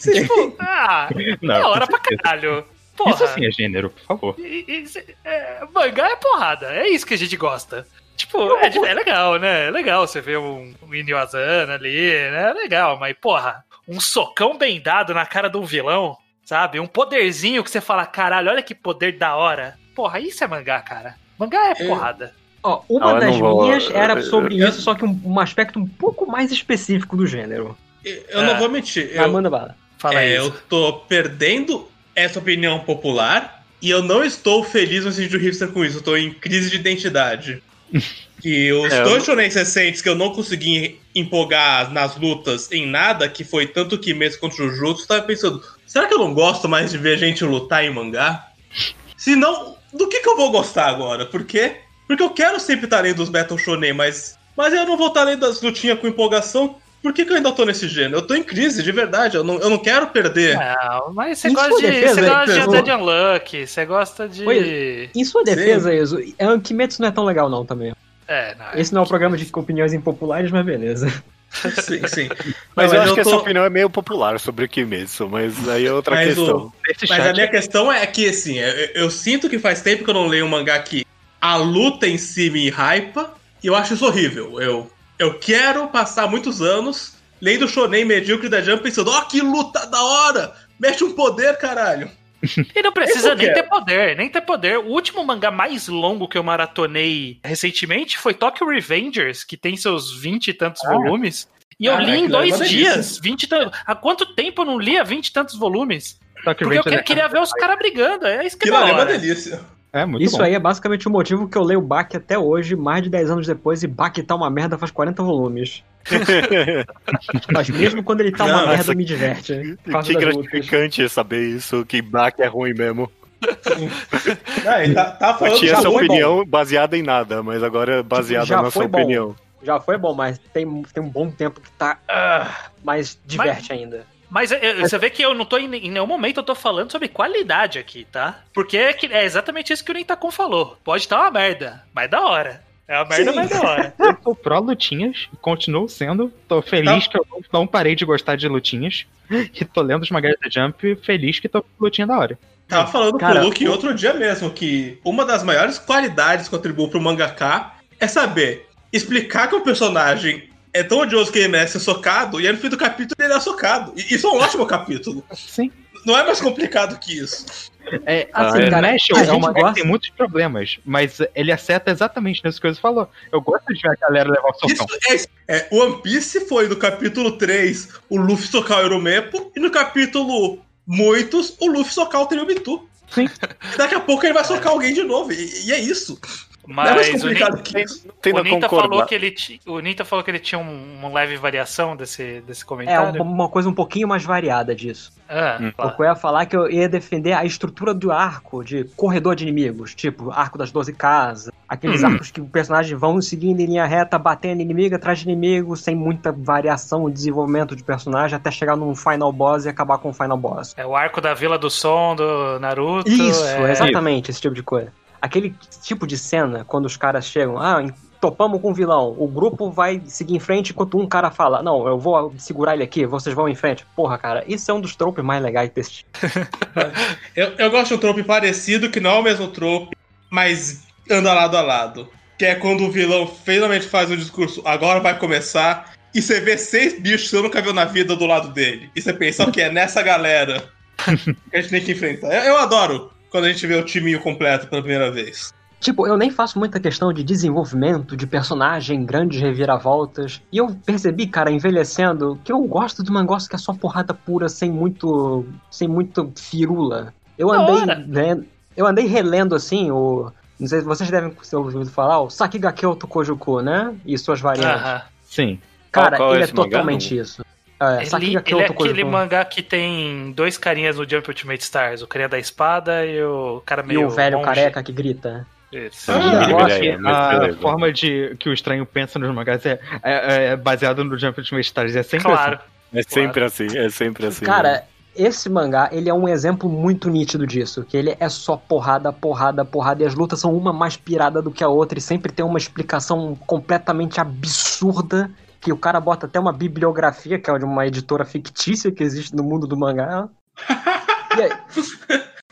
Tipo, ah, Não, da hora pra caralho. Porra. Isso sim é gênero, por favor. E- e- e- é, mangá é porrada, é isso que a gente gosta. Tipo, é, é legal, né? É legal você ver um, um Inyo Asana ali, né? É legal, mas, porra, um socão bem dado na cara de um vilão, sabe? Um poderzinho que você fala, caralho, olha que poder da hora. Porra, isso é mangá, cara. Mangá é porrada. Ó, uma Não, eu das vou- minhas era sobre eu- isso, só que um, um aspecto um pouco mais específico do gênero. Eu não vou mentir. Eu, manda bala. Fala é, isso. eu tô perdendo essa opinião popular e eu não estou feliz no sentido hipster com isso. Eu tô em crise de identidade. Que os É, dois shonéis recentes que eu não consegui empolgar nas lutas em nada, que foi tanto Kimetsu quanto Jujutsu, eu tava pensando, será que eu não gosto mais de ver gente lutar em mangá? Se não, do que que eu vou gostar agora? Por quê? Porque eu quero sempre estar lendo os Battle Shonen, mas, mas eu não vou estar lendo as lutinhas com empolgação. Por que, que eu ainda tô nesse gênero? Eu tô em crise, de verdade. Eu não, eu não quero perder. Não, mas você Em gosta de. defesa, Você gosta de Unlucky, você gosta de. Oi. Em sua defesa, Enzo, é, o Kimetsu não é tão legal não também. É, não. Esse não é um programa de opiniões impopulares, mas beleza. Sim, sim. Mas Não, eu acho que essa tô- opinião é meio popular sobre o Kimetsu, mas aí é outra Mas o- questão. Esse Mas a minha questão é que, assim, eu, eu sinto que faz tempo que eu não leio um mangá que a luta em si me hypa, e eu acho isso horrível. Eu, eu quero passar muitos anos lendo shonen medíocre da Jump pensando, ó, que luta da hora! Mexe um poder, caralho! E não precisa Eu nem ter poder, nem ter poder. O último mangá mais longo que eu maratonei recentemente foi Tokyo Revengers, que tem seus 20 e tantos volumes. E eu Ah, li em é uma dois dias. 20 e tantos. Há quanto tempo eu não lia 20 e tantos volumes? Tokyo Porque eu Revengers que- queria ver os caras brigando. É isso que é ali é uma delícia. É muito Isso bom. aí é basicamente o motivo que eu leio Baki até hoje, mais de 10 anos depois, e Baki tá uma merda faz 40 volumes. Mas mesmo quando ele tá uma Não, merda, essa- me diverte. Que das lutas. gratificante saber isso, que Bach é ruim mesmo. Não, tá, tá Eu falando tinha já essa opinião baseada em nada, mas agora é baseada já na sua bom. opinião. Já foi bom, mas tem, tem um bom tempo que tá. ah, mas diverte ainda. Mas é, é, você vê que eu não tô em, em nenhum momento eu tô falando sobre qualidade aqui, tá? Porque é, que- é exatamente isso que o Nentacon falou. Pode estar uma merda, mas da hora. É uma merda, Sim. mas da hora. Eu sou pró lutinhas, continuo sendo. Tô feliz que eu não, parei de gostar de lutinhas. E tô lendo os mangás da Jump, feliz que tô com lutinha da hora. Tava falando Cara, pro Luke o- outro dia mesmo que uma das maiores qualidades que eu atribuo pro mangaka é saber explicar que um personagem é tão odioso que ele merece ser socado e aí no fim do capítulo ele é socado. E isso é um ótimo capítulo. Sim. Não é mais complicado que isso. É, Assim, assim, cara, Nash a é gente um mangá gosta- que tem muitos problemas, mas ele acerta exatamente nisso que você falou. Eu gosto de ver a galera levar o socão. Isso é, é, One Piece foi no capítulo 3 o Luffy socar o Euromepo e no capítulo muitos o Luffy socar o Tenryubitu. Daqui a pouco ele vai socar alguém de novo. E, e é isso. Não é Mas o Nita, que isso. Tendo o Nita falou que ele o Nita falou que ele tinha um- uma leve variação desse, desse É, comentário. uma, uma coisa um pouquinho mais variada disso. Ah, Hum. claro. Eu ia falar que eu ia defender a estrutura do arco, de corredor de inimigos, tipo arco das 12 casas, aqueles Hum. arcos que o personagem vão seguindo em linha reta, batendo inimigo atrás de inimigo, sem muita variação e desenvolvimento de personagem, até chegar num final boss e acabar com o final boss. É o arco da Vila do Som do Naruto. Isso, é... exatamente, esse tipo de coisa. Aquele tipo de cena, quando os caras chegam, ah, topamos com o vilão, o grupo vai seguir em frente enquanto um cara fala, não, eu vou segurar ele aqui, vocês vão em frente. Porra, cara, isso é um dos tropes mais legais desse Eu, eu gosto de um trope parecido, que não é o mesmo trope, mas anda lado a lado. Que é quando o vilão finalmente faz o discurso, agora vai começar, e você vê seis bichos que você nunca viu na vida do lado dele. E você pensa, ok, é nessa galera que a gente tem que enfrentar. Eu, eu adoro quando a gente vê o timinho completo pela primeira vez. Tipo, eu nem faço muita questão de desenvolvimento, de personagem, grandes reviravoltas. E eu percebi, cara, envelhecendo, que eu gosto de um negócio que é só porrada pura, sem muito. sem muito firula. Eu Da andei. lendo- eu andei relendo assim o. Não sei se vocês devem ter ouvido falar, o Sakigake Tokojuku, né? E suas variantes. Aham. Sim. Cara, Qual- qual é ele é mangá, totalmente isso. É, Ele, ele é aquele mangá que tem dois carinhas no Jump Ultimate Stars, o carinha da espada e o cara E meio o velho monge. careca que grita. Isso. Ah, Eu ele acho que a beleza. forma de que o estranho pensa nos mangás é, é, é baseado no Jump Ultimate Stars. É sempre Claro. assim. É sempre assim, é sempre assim. Cara, esse mangá, ele é um exemplo muito nítido disso. Que ele é só porrada, porrada, porrada. E as lutas são uma mais pirada do que a outra. E sempre tem uma explicação completamente absurda. Que o cara bota até uma bibliografia, que é de uma editora fictícia que existe no mundo do mangá. E aí,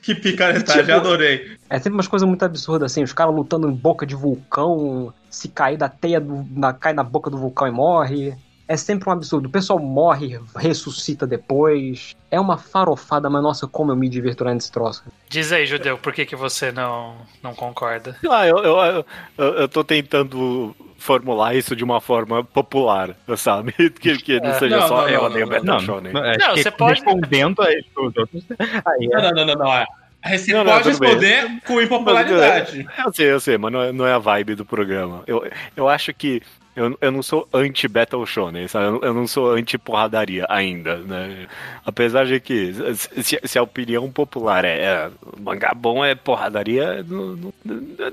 Que picaretagem, Tipo- adorei. é sempre umas coisas muito absurdas, assim. Os caras lutando em boca de vulcão. Se cair da teia, do, na, cai na boca do vulcão e morre. É sempre um absurdo. O pessoal morre, ressuscita depois. É uma farofada, mas nossa, como eu me divirto lendo esse troço. Diz aí, Judeu, por que, que você não, não concorda? Ah, eu, eu, eu, eu tô tentando formular isso de uma forma popular, sabe? Que, que não É. seja Não, só não, eu não, odeio não, Battle Não, Shonen. não, Não, que você pode- respondendo a isso tudo. Aí Não, é, não, não, não, não. é. Você Não, não, pode bem. responder com impopularidade. Eu sei, eu sei, mas não é, não é a vibe do programa. Eu, eu acho que eu, eu não sou anti-Battle Shonen, sabe? Eu, não- eu não sou anti-porradaria ainda, né? Apesar de que, se, se a opinião popular é, é mangá bom é porradaria, não. Não,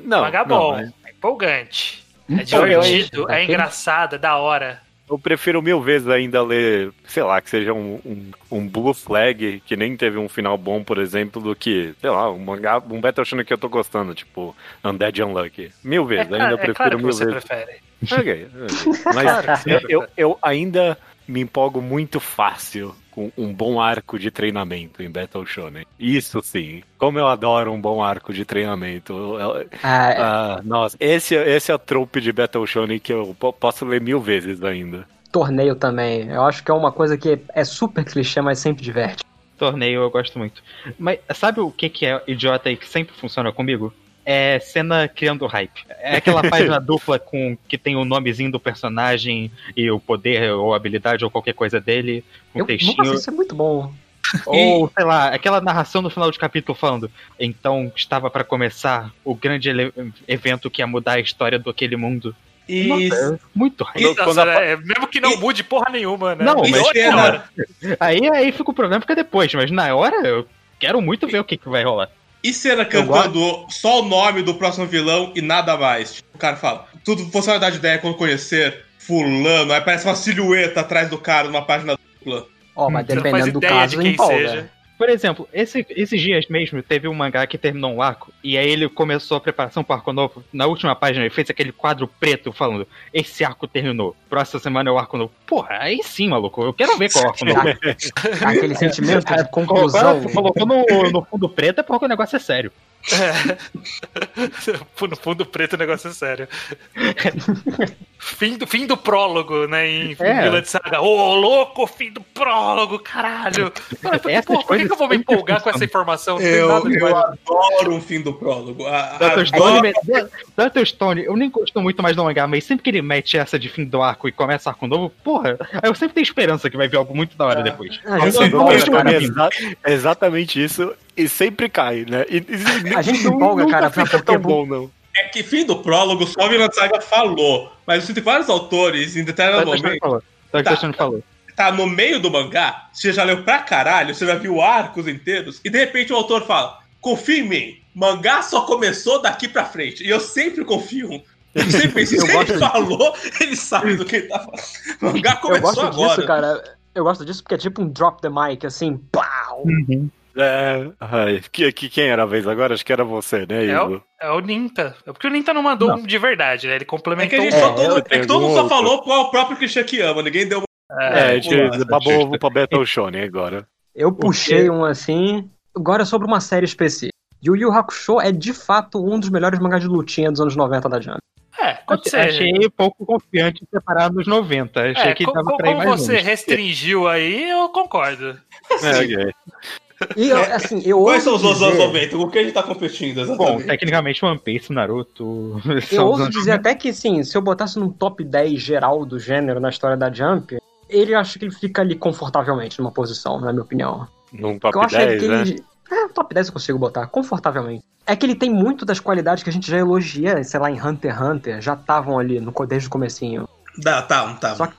não, mangá não, bom, mas é empolgante, é Empolgante. divertido, é engraçado, é da hora. Eu prefiro mil vezes ainda ler, sei lá, que seja um, um, um Blue Flag, que nem teve um final bom, por exemplo, do que, sei lá, um mangá, um Battle Shonen que eu tô gostando, tipo Undead Unlucky. Mil É, vezes, claro- ainda é prefiro claro mil você vezes. prefere. Ok, ok. Mas eu, eu, eu ainda me empolgo muito fácil com um bom arco de treinamento em Battle Shonen. Isso sim. Como eu adoro um bom arco de treinamento. Eu- eu- Ah, ah, nossa, esse, esse é o trope de Battle Shonen que eu po- posso ler mil vezes ainda. torneio também. Eu acho que é uma coisa que é super clichê, mas sempre diverte. torneio eu gosto muito. Mas sabe o que, que é idiota e que sempre funciona comigo? É cena criando hype. É aquela página dupla com que tem o nomezinho do personagem e o poder ou habilidade ou qualquer coisa dele, com Eu, textinho. nossa, isso é muito bom. Ou, sei lá, aquela narração no final de capítulo falando. Então estava pra começar o grande evento que ia mudar a história do aquele mundo. E Nossa, é muito hype. Quando- a- é, mesmo que não E- mude porra nenhuma, né? Não, e mas- cena, Aí, aí fica o problema fica depois, mas na hora eu quero muito ver o que, que vai rolar. E cena cantando só o nome do próximo vilão e nada mais. Tipo, o cara fala, tudo você vai dar de ideia quando conhecer fulano, aí parece uma silhueta atrás do cara numa página dupla. Ó, mas não faz dependendo do caso, de quem empolga. seja. Por exemplo, esse- esses dias mesmo teve um mangá que terminou um arco, e aí ele começou a preparação pro arco novo. Na última página ele fez aquele quadro preto falando: Esse arco terminou. Próxima semana é o arco novo. Porra, aí sim, maluco. Eu quero ver qual é o arco novo. Aquele sentimento de conclusão. Colocou no, no fundo preto é porque o negócio é sério. no fundo preto o negócio é sério. Fim do, fim do prólogo, né? Em É. Vila de Saga. Ô, louco, fim do prólogo, caralho. Essas pô, por que, eu vou me empolgar com essa informação? Eu, eu adoro um fim do prólogo. A- Dr. adoro- Stone, Dr. Stone, eu nem gosto muito mais do mangá, mas sempre que ele mete essa de fim do arco e começa arco novo, porra, eu sempre tenho esperança que vai vir algo muito da hora Ah. depois. A gente Nossa, se empolga, Dr. cara. é, é exatamente isso. E sempre cai, né? E, e- A gente se empolga, nunca cara, fica porque tão é bom, não. É que fim do prólogo, só a Vinland Saga falou. Mas eu sinto que vários autores, em determinado. Stone momento, falou. Dr. Tá. Stone falou. tá no meio do mangá, você já leu pra caralho, você já viu arcos inteiros, e de repente o autor fala: confia em mim, mangá só começou daqui pra frente. E eu sempre confio. Eu sempre pensei, Eu se ele falou, ele sabe do que ele tá falando. Mangá Eu começou gosto agora. disso, cara. Eu gosto disso porque é tipo um drop the mic, assim, pau! É, ai, que, que, quem era a vez agora? Acho que era você, né, É Igor? o, é o Ninta. É porque o Ninta não mandou Não. um de verdade, né? Ele É que complementou a gente um só É, todo, é que todo mundo só outro. falou qual é o próprio Christian que ama, ninguém deu uma. É, a gente babou ovo pra Battle Shonen agora. Eu puxei um assim. Agora sobre uma série específica. Yu Yu Hakusho é de fato um dos melhores mangás de lutinha dos anos 90 da Jump. É, quando você, Achei pouco confiante em separar nos 90. Achei é, que ir como mais você longe. restringiu aí, eu concordo. É, ok. E eu, assim, eu Quais são os anos dizer, 90? Com quem a gente tá competindo, Bom, exatamente? tecnicamente One Piece, Naruto. Eu ouso anos dizer até que, sim, se eu botasse num top 10 geral do gênero na história da Jump, ele acho que ele fica ali confortavelmente numa posição, na minha opinião. Num O que eu top acho é 10, que né? ele. É, top 10 eu consigo botar, confortavelmente. É que ele tem muito das qualidades que a gente já elogia, sei lá, em Hunter x Hunter, já estavam ali no, desde o comecinho. Dá, tá, tá. Só que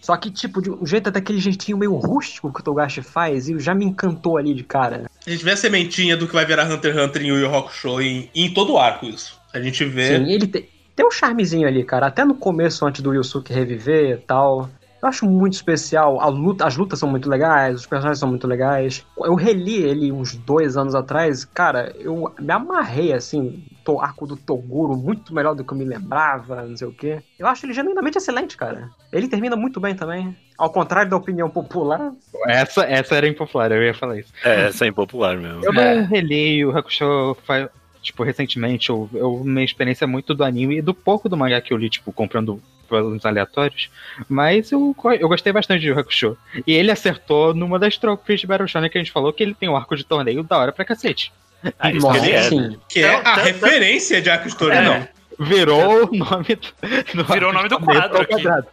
Só que, tipo, de um jeito daquele jeitinho meio rústico que o Togashi faz, e já me encantou ali de cara. A gente vê a sementinha do que vai virar Hunter x Hunter em Yu Yu Hakusho em, em todo o arco, isso. A gente vê. Sim, ele tem, tem um charmezinho ali, cara. Até no começo, antes do Yusuke reviver e tal. Eu acho muito especial. Luta, as lutas são muito legais, os personagens são muito legais. Eu reli ele uns dois anos atrás. Cara, eu me amarrei, assim, o arco do Toguro, muito melhor do que eu me lembrava, não sei o quê. Eu acho ele genuinamente excelente, cara. Ele termina muito bem também. Ao contrário da opinião popular, Essa, essa era impopular, eu ia falar isso. É, essa é impopular mesmo. Eu É. não reli o Hakusho tipo, recentemente. Eu, eu, minha experiência é muito do anime e do pouco do mangá que eu li, tipo, comprando pelos aleatórios. Mas eu, eu gostei bastante de Yu Hakusho. E ele acertou numa das trophies de Battle Shonen que a gente falou que ele tem um arco de torneio da hora pra cacete. Ah, isso nossa, que ele é, sim. né? Que é Então, a tá- referência de Arco de É, Torneio. Virou o nome do, Virou o nome do torneio quadro aqui. quadrado.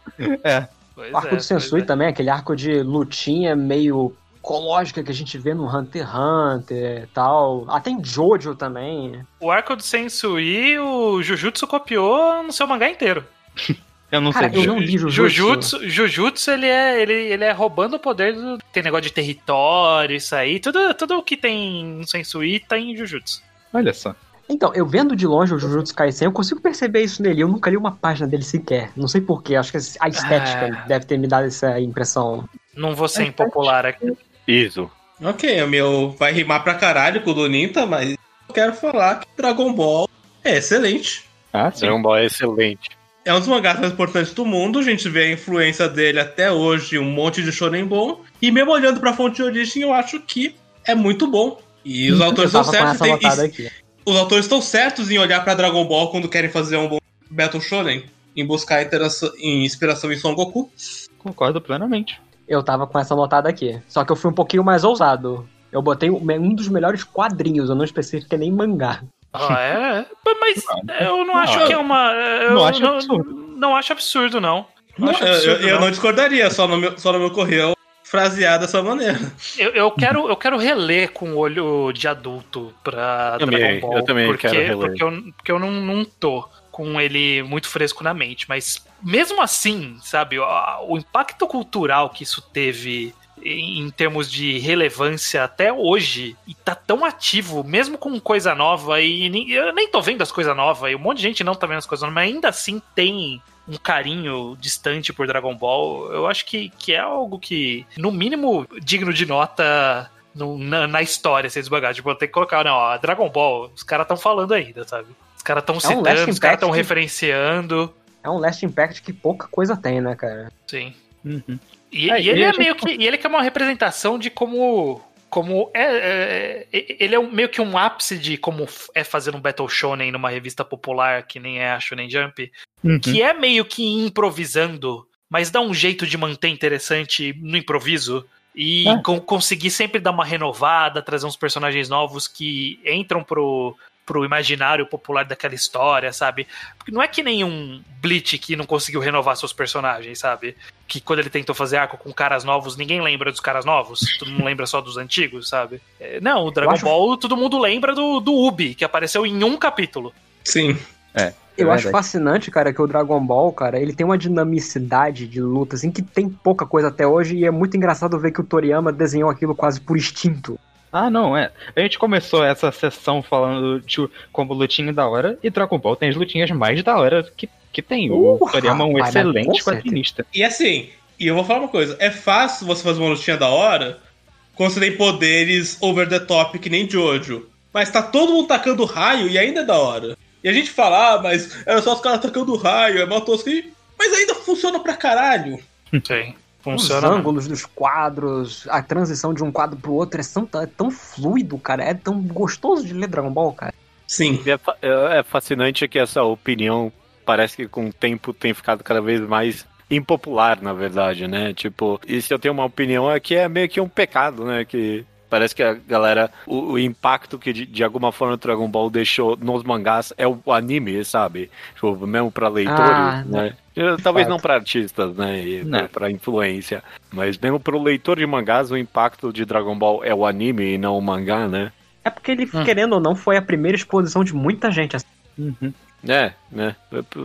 É. Pois O arco é, do Sensui é. também, aquele arco de lutinha meio ecológica que a gente vê no Hunter x Hunter e tal. Até em Jojo também. O arco do Sensui, o Jujutsu copiou no seu mangá inteiro. Eu não Cara, sei. eu não li Jujutsu. Jujutsu, Jujutsu ele, é, ele, ele é roubando o poder do. Tem negócio de território, isso aí. Tudo, tudo que tem no Sensui tá em Jujutsu. Olha só. Então, eu vendo de longe o Jujutsu Kaisen, eu consigo perceber isso nele. Eu nunca li uma página dele sequer. Não sei porquê, acho que a estética Ah. deve ter me dado essa impressão. Não vou ser impopular aqui. Isso. Ok, o meu vai rimar pra caralho com o do Ninta, mas eu quero falar que Dragon Ball é excelente. Ah, sim. Dragon Ball é excelente. É um dos mangás mais importantes do mundo, a gente vê a influência dele até hoje, um monte de shonen bom. E mesmo olhando pra fonte de origem, eu acho que é muito bom. E os autores estão certos. essa em- notada e- os autores estão certos em olhar pra Dragon Ball quando querem fazer um bom Battle Shonen, em buscar interação- em inspiração em Son Goku. Concordo plenamente. Eu tava com essa notada aqui. Só que eu fui um pouquinho mais ousado. Eu botei um um dos melhores quadrinhos, eu não especifiquei nem mangá. Ah, é? Mas eu não acho Não, que é uma. Eu não acho não, absurdo. não acho absurdo, não. Não Não, acho eu, absurdo, eu- eu não. discordaria, só não, me, só não me ocorreu frasear dessa maneira. Eu, eu quero, eu quero reler com o olho de adulto pra Também, Dragon Ball. eu também porque, quero reler. Porque eu, porque eu não, não tô com ele muito fresco na mente. Mas mesmo assim, sabe, o, o impacto cultural que isso teve em termos de relevância até hoje, e tá tão ativo, mesmo com coisa nova, e nem- eu nem tô vendo as coisas novas, e um monte de gente não tá vendo as coisas novas, mas ainda assim tem um carinho distante por Dragon Ball, eu acho que, que é algo que, no mínimo, digno de nota no- na, na história, vocês bagaram. Tipo, tem que colocar, não, ó, Dragon Ball, os caras estão falando ainda, sabe? Os caras estão um citando, Last os caras estão Impact. referenciando. É um Last Impact que pouca coisa tem, né, cara? Sim. Uhum. E, É, e ele é meio que. E ele que é uma representação de como. como é, é- ele é um- meio que um ápice de como é fazer um Battle Shonen numa revista popular que nem é a Shonen Jump, Uhum. que é meio que improvisando, mas dá um jeito de manter interessante no improviso e É. con- conseguir sempre dar uma renovada, trazer uns personagens novos que entram pro, pro imaginário popular daquela história, sabe? Porque não é que nem um Bleach que não conseguiu renovar seus personagens, sabe? Que quando ele tentou fazer arco com caras novos, ninguém lembra dos caras novos, todo mundo lembra só dos antigos, sabe? É, Não, o Dragon acho- Ball, todo mundo lembra do, do Ubi, que apareceu em um capítulo. Sim. Eu É acho fascinante, cara, que o Dragon Ball, cara, ele tem uma dinamicidade de luta, assim, que tem pouca coisa até hoje, e é muito engraçado ver que o Toriyama desenhou aquilo quase por instinto. Ah, não, é. A gente começou essa sessão falando de como lutinha da hora, e Dragon Ball tem as lutinhas mais da hora que, que tem. O Uh, Toriyama é um excelente quadrinista. E assim, e eu vou falar uma coisa: é fácil você fazer uma lutinha da hora quando você tem poderes over the top que nem Jojo. Mas tá todo mundo tacando raio e ainda é da hora. E a gente fala, ah, mas era só os caras tacando raio, é mal tosco. Mas ainda funciona pra caralho. Sim. Os Funciona. mesmo. ângulos dos quadros, a transição de um quadro pro outro é tão, é tão fluido, cara. É tão gostoso de ler Dragon Ball, cara. Sim. E É, é- é fascinante que essa opinião parece que com o tempo tem ficado cada vez mais impopular, na verdade, né? Tipo, e se eu tenho uma opinião é que é meio que um pecado, né? Que parece que a galera, o, o impacto que de, de alguma forma o Dragon Ball deixou nos mangás é o anime, sabe? Tipo, mesmo pra leitores, Ah, né? Talvez fato. não pra artistas, né? E Não. pra, pra influência. Mas mesmo pro leitor de mangás, o impacto de Dragon Ball é o anime e não o mangá, né? É porque ele, Hum. querendo ou não, foi a primeira exposição de muita gente. assim. Uhum. É, né?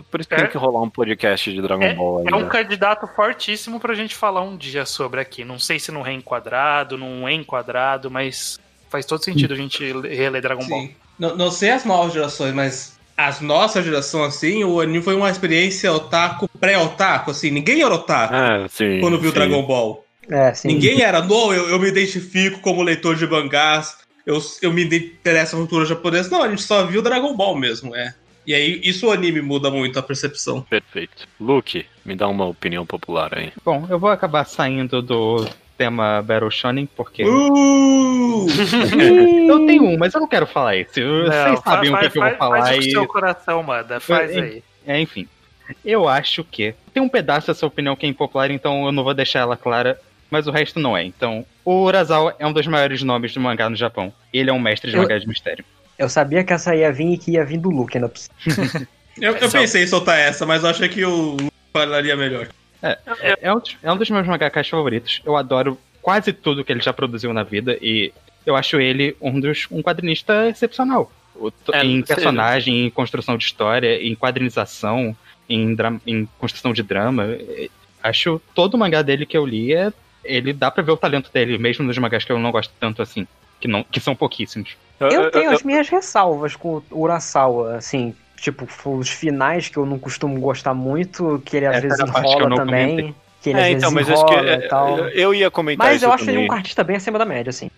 Por isso que É. tem que rolar um podcast de Dragon Ball É um candidato fortíssimo pra gente falar um dia sobre aqui. Não sei se não reenquadrado, não enquadrado, mas faz todo sentido a gente reler Dragon Ball. Sim. Não, não sei as novas gerações, mas as nossas gerações, assim, o anime foi uma experiência otaku, pré-otaku, assim. Ninguém era otaku Ah, sim. quando viu sim. Dragon Ball. É, sim. Ninguém era, não, eu, eu me identifico como leitor de mangás, eu, eu me interesso na cultura japonesa. Não, a gente só viu Dragon Ball mesmo, é. E aí, isso o anime muda muito a percepção. Perfeito. Luke, me dá uma opinião popular aí. Bom, eu vou acabar saindo do tema Battle Shonen, porque. Uh! Eu tenho um, mas eu não quero falar isso. Vocês sabem o que, faz- que eu vou falar Faz o que e. seu coração manda, faz É, aí. É, enfim. Eu acho que. Tem um pedaço dessa opinião que é impopular, então eu não vou deixar ela clara, mas o resto não é. Então, o Urasawa é um dos maiores nomes do mangá no Japão. Ele é um mestre de Eu- mangá de mistério. Eu sabia que essa ia vir e que ia vir do Luke ainda. Eu, eu pensei em soltar essa, mas eu achei que o Lu falaria melhor. É um, dos- é um dos meus mangakás favoritos. Eu adoro quase tudo que ele já produziu na vida e eu acho ele um dos um quadrinista excepcional. O É, em personagem, em construção de história, em quadrinização, em, em construção de drama. É, Acho todo o mangá dele que eu li é. Ele dá pra ver o talento dele, mesmo nos mangás que eu não gosto tanto assim. Que, não, que são pouquíssimos. Eu tenho as minhas ressalvas com o Urasawa, assim, tipo, os finais que eu não costumo gostar muito, que ele às Essa vezes que enrola também. comentei. Que ele É, às então, mas vezes acho que enrola é, e tal. eu ia comentar Mas isso eu acho também. ele um artista bem acima da média, assim.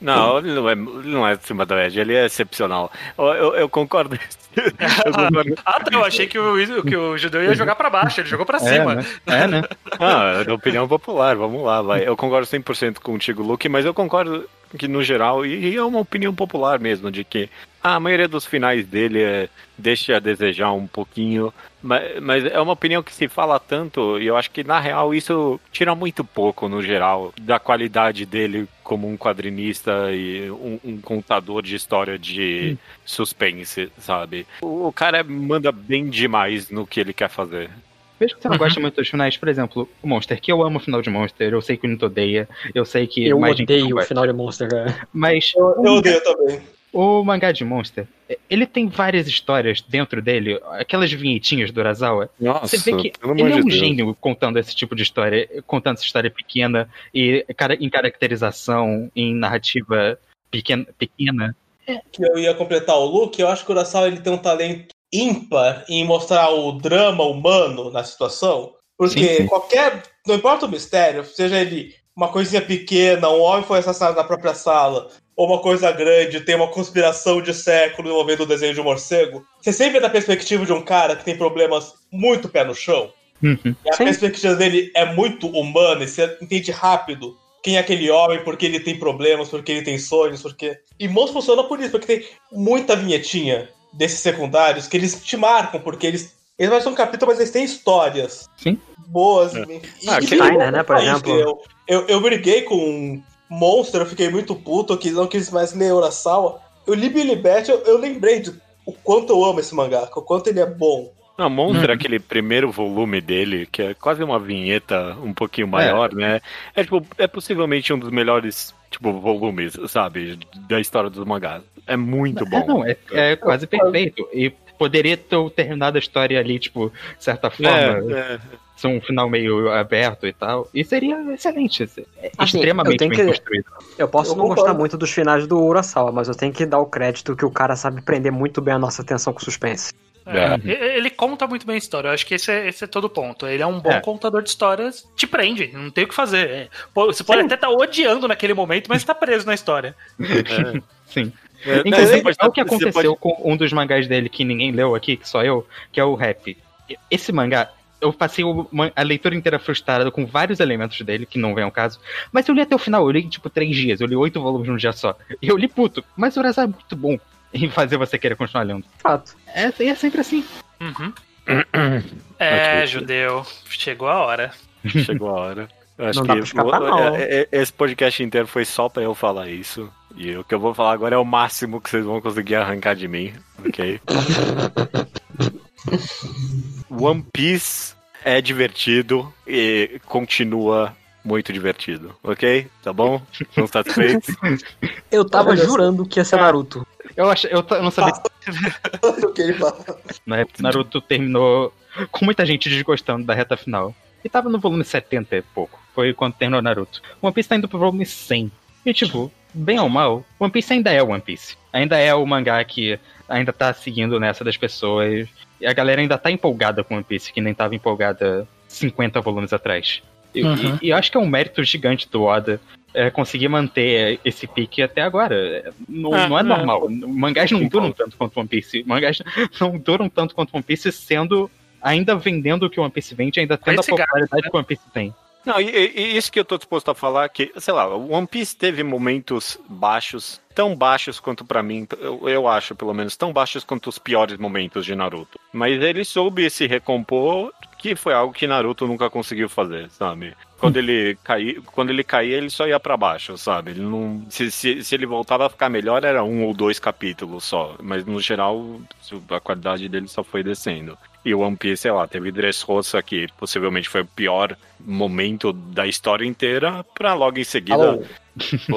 Não, ele não é, ele não é acima da média, ele é excepcional. Eu, eu- eu concordo. eu concordo. Ah, tá, eu achei que o, que o judeu ia jogar pra baixo, ele jogou pra É, cima. né? É, né? Ah, é opinião popular, vamos lá, vai. Eu concordo 100% contigo, Luke, mas eu concordo que no geral, e e é uma opinião popular mesmo, de que a maioria dos finais dele é, deixa a desejar um pouquinho, mas, mas é uma opinião que se fala tanto, e eu acho que na real isso tira muito pouco no geral da qualidade dele como um quadrinista e um, um contador de história de suspense, sabe? O, o cara manda bem demais no que ele quer fazer. Mesmo que você não Uhum. goste muito dos finais, por exemplo, o Monster, que eu amo o final de Monster, eu sei que o Nito odeia, eu sei que Eu mais gente não odeio o gosta. final de Monster, cara. Mas Eu odeio também. O mangá de Monster, ele tem várias histórias dentro dele, aquelas vinhetinhas do Urasawa. Nossa, Você vê que pelo ele é um Deus. gênio contando esse tipo de história, contando essa história pequena e em caracterização, em narrativa pequena. pequena. que eu ia completar o look, eu acho que o Urasawa ele tem um talento ímpar em mostrar o drama humano na situação. Porque Sim, sim. qualquer. Não importa o mistério, seja ele uma coisinha pequena, um homem foi assassinado na própria sala, ou uma coisa grande, tem uma conspiração de século envolvendo o desenho de um morcego. Você sempre vê da perspectiva de um cara que tem problemas muito pé no chão. Uhum. E a Sim. perspectiva dele é muito humana e você entende rápido quem é aquele homem, porque ele tem problemas, porque ele tem sonhos, porque. E Monstro funciona por isso, porque tem muita vinhetinha desses secundários que eles te marcam, porque eles. Eles mais são capítulos, mas eles têm histórias. Sim. Boas. É. E, Ah, e- Steiner, né, por exemplo. Eu, eu, eu briguei com um Monster, eu fiquei muito puto, eu não quis mais ler Urasawa. Eu li Billy Bat, eu, eu lembrei de o quanto eu amo esse mangá, o quanto ele é bom. Não, Monster, Uhum. aquele primeiro volume dele, que é quase uma vinheta um pouquinho maior, né? É tipo, é possivelmente um dos melhores, tipo, volumes, sabe? Da história dos mangás. É muito É, bom. não, é, é quase perfeito. E poderia ter terminado a história ali, tipo, de certa forma, É, é. Ser um final meio aberto e tal. E seria excelente. É Assim, extremamente eu bem que- construído. Eu posso Eu não concordo. gostar muito dos finais do Urasawa, mas eu tenho que dar o crédito que o cara sabe prender muito bem a nossa atenção com suspense. É, e- Ele conta muito bem a história. Eu acho que esse é, esse é todo o ponto. Ele é um bom É. contador de histórias. Te prende, não tem o que fazer. É. Você pode até estar odiando naquele momento, mas tá preso na história. Sim. Inclusive, você pode é o que você pode- aconteceu com um dos mangás dele que ninguém leu aqui, que só eu, que é o Rap. Esse mangá, eu passei o man- a leitura inteira frustrada com vários elementos dele, que não vem ao caso, mas eu li até o final, eu li tipo três dias, eu li oito volumes num dia só. E eu li puto, mas o Urasawa é muito bom em fazer você querer continuar lendo. Fato. É, é sempre assim. Uhum. É, Ok. judeu. Chegou a hora. Chegou a hora. Eu acho Não dá que pra escapar, o- não. é- é- esse podcast inteiro foi só pra eu falar isso. E o que eu vou falar agora é o máximo que vocês vão conseguir arrancar de mim, ok? One Piece é divertido e continua muito divertido, ok? Tá bom? Estão satisfeitos? Eu tava jurando que ia ser Naruto. Eu, acho, eu, t- eu não sabia o que ele fala. Naruto terminou com muita gente desgostando da reta final. E tava no volume 70 e pouco. Foi quando terminou Naruto. One Piece tá indo pro volume 100. E tipo, bem ou mal, One Piece ainda é One Piece. Ainda é o mangá que ainda tá seguindo nessa das pessoas. E a galera ainda tá empolgada com One Piece, que nem tava empolgada 50 volumes atrás. E, Uhum. e- e eu acho que é um mérito gigante do Oda é, conseguir manter esse pique até agora. É, Não, É, não é é. normal. Mangás não duram tanto quanto One Piece. Mangás não duram tanto quanto One Piece, sendo ainda vendendo o que o One Piece vende, ainda tendo a esse gato, popularidade que o One Piece tem. Não, e, e- isso que eu tô disposto a falar que, sei lá, One Piece teve momentos baixos, tão baixos quanto pra mim, eu, eu acho pelo menos, tão baixos quanto os piores momentos de Naruto. Mas ele soube se recompor, que foi algo que Naruto nunca conseguiu fazer, sabe? Quando ele caía, quando ele caía, ele só ia pra baixo, sabe? Ele não, se, se, se ele voltava a ficar melhor, era um ou dois capítulos só. Mas no geral, a qualidade dele só foi descendo. E o One Piece, sei lá, teve Dressrosa, que possivelmente foi o pior momento da história inteira, pra logo em seguida. Alô?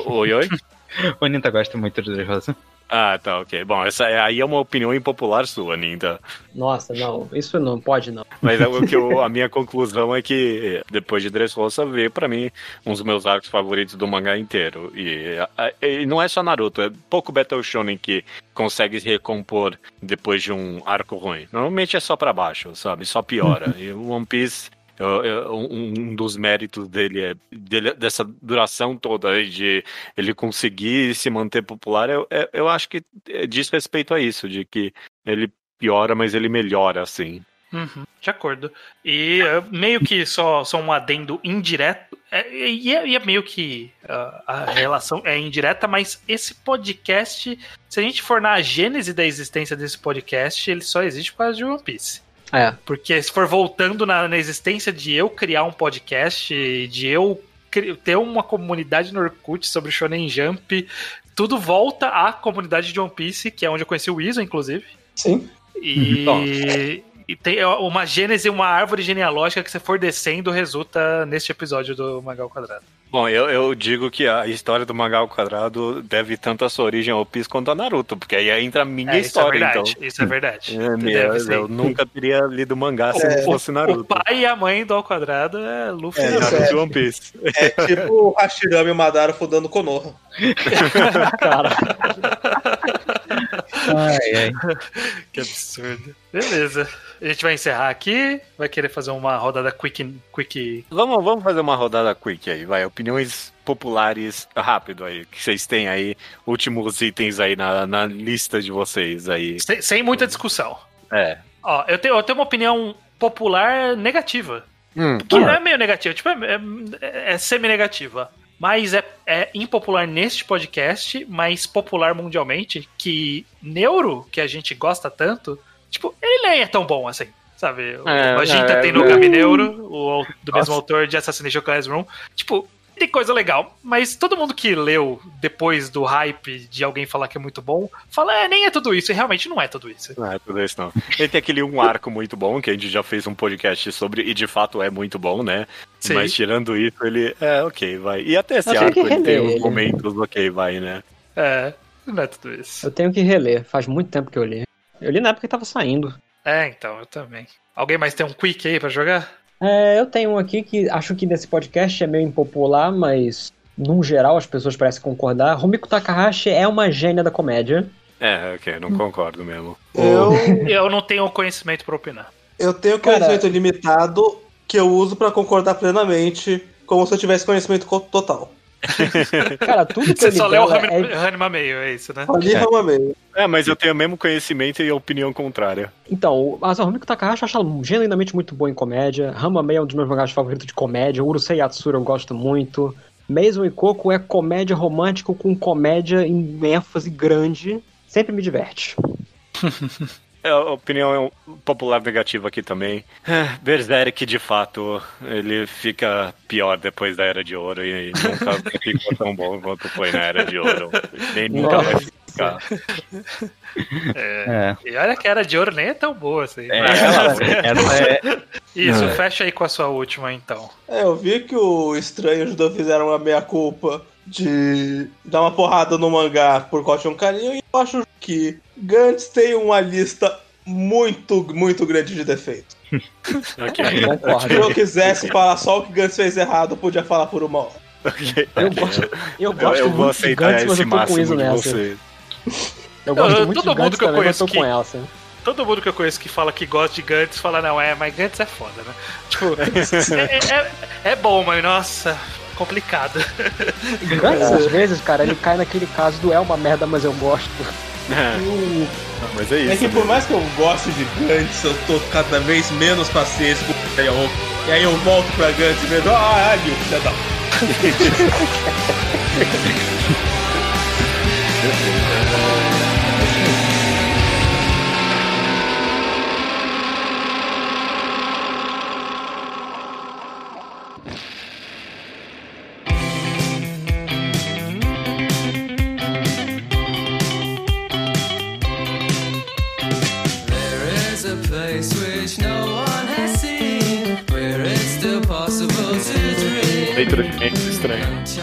Oi, oi? O Ninta gosta muito do Dressrosa. Ah, tá, ok. Bom, essa é- aí é uma opinião impopular sua, Ninta. Nossa, não, isso não pode não. Mas é o que eu- a minha conclusão é que depois de Dressrosa veio pra mim um dos meus arcos favoritos do mangá inteiro. E, e não é só Naruto, é pouco Battle Shonen que consegue se recompor depois de um arco ruim. Normalmente é só pra baixo, sabe? Só piora. E o One Piece um dos méritos dele é dele- dessa duração toda de ele conseguir se manter popular. Eu, eu- eu acho que é, diz respeito a isso, de que ele piora, mas ele melhora, assim. Uhum, de acordo. E é, meio que só, só um adendo indireto. é, e, é, e é meio que ah, a relação é indireta, mas esse podcast, se a gente for na gênese da existência desse podcast, ele só existe por causa de One Piece. É. Porque se for voltando na, na existência de eu criar um podcast, de eu ter uma comunidade no Orkut sobre Shonen Jump, tudo volta à comunidade de One Piece, que é onde eu conheci o Isa, inclusive. Sim. E, e tem uma gênese, uma árvore genealógica que você for descendo resulta neste episódio do Magal Quadrado. Bom, eu, eu digo que a história do Mangá ao Quadrado deve tanto a sua origem ao Piece quanto a Naruto, porque aí entra a minha É, isso é história, verdade. então. Isso é verdade. É, minha- eu nunca teria lido mangá se É. não fosse O Naruto. pai e a mãe do Ao Quadrado é Luffy. É, e Naruto. Naruto e One Piece. É tipo o Hashirama e o Madara fundando Konoha. Cara, Ai, ai. Que absurdo. Beleza. A gente vai encerrar aqui. Vai querer fazer uma rodada quick. quick... Vamos, vamos fazer uma rodada quick aí, vai. Opiniões populares rápido aí, que vocês têm aí, últimos itens aí na, na lista de vocês aí. Sem, sem muita discussão. É. Ó, eu tenho, eu tenho uma opinião popular negativa. Hum, Que não é meio negativa, tipo, é, é- é semi-negativa. Mas é, é impopular neste podcast, mas popular mundialmente, que Neuro, que a gente gosta tanto, tipo, ele nem é tão bom assim. Sabe? O É, Magenta é, tem no é. Gabi Neuro, o, do mesmo Nossa. autor de Assassination Classroom. Tipo, tem coisa legal, mas todo mundo que leu depois do hype de alguém falar que é muito bom, fala, é, nem é tudo isso, e realmente não é tudo isso. Não é tudo isso, não. Ele tem aquele um arco muito bom, que a gente já fez um podcast sobre, e de fato é muito bom, né? Sim. Mas tirando isso, ele é ok, vai. E até esse arco ele tem uns momentos ok, vai, né? É, não é tudo isso. Eu tenho que reler, faz muito tempo que eu li. Eu li na época que tava saindo. É, então, eu também. Alguém mais tem um quick aí pra jogar? É, eu tenho um aqui que acho que nesse podcast é meio impopular, mas num geral as pessoas parecem concordar. Rumiko Takahashi é uma gênia da comédia. É, ok, não concordo mesmo. Eu, Eu não tenho conhecimento pra opinar. eu tenho Cara- conhecimento limitado que eu uso pra concordar plenamente, como se eu tivesse conhecimento co- total. Cara, tudo que Você ele só leu o Rani- é... Meio, é isso, né? Ali É. é meio. É, mas eu tenho o mesmo conhecimento e a opinião contrária. Então, mas a Rumiko Takahashi eu acho ela genuinamente muito boa em comédia. Ramamei é um dos meus mangás favoritos de comédia. Urusei Yatsura eu gosto muito. Mason e Coco é comédia romântica com comédia em ênfase grande. Sempre me diverte. É, a opinião popular negativa aqui também. É, Berserk, de fato, ele fica pior depois da Era de Ouro e nunca ficou tão bom quanto foi na Era de Ouro. Nem nunca vai ficar. É. E olha que era de ouro nem é tão boa assim. É, Mas- é. Isso, É. fecha aí com a sua última então. É, eu vi que o Estranho ajudou fizeram uma meia-culpa de dar uma porrada no mangá por causa de um carinho, e eu acho que Gantz tem uma lista muito, muito grande de defeitos. Ok, Se eu quisesse falar só o que Gantz fez errado, eu podia falar por uma hora. ok. Eu gosto, eu Eu, gosto eu vou muito de aceitar Gantz, mas esse eu tô com nessa. você. Eu gosto Eu- muito todo de mundo Gantz que eu também, mas eu conheço com essa. Todo mundo que eu conheço que fala que gosta de Gantz fala, não, é, mas Gantz é foda, né? Tipo, é, é- é bom, mas nossa, complicado. Gantz, às vezes, cara, ele cai naquele caso do é uma merda, mas eu gosto. É, mas é É isso. que por mais que eu goste de Gantz, eu tô cada vez menos paciência com o Taeyong. E aí eu volto pra Gantz e vejo, ah, ali, filha da...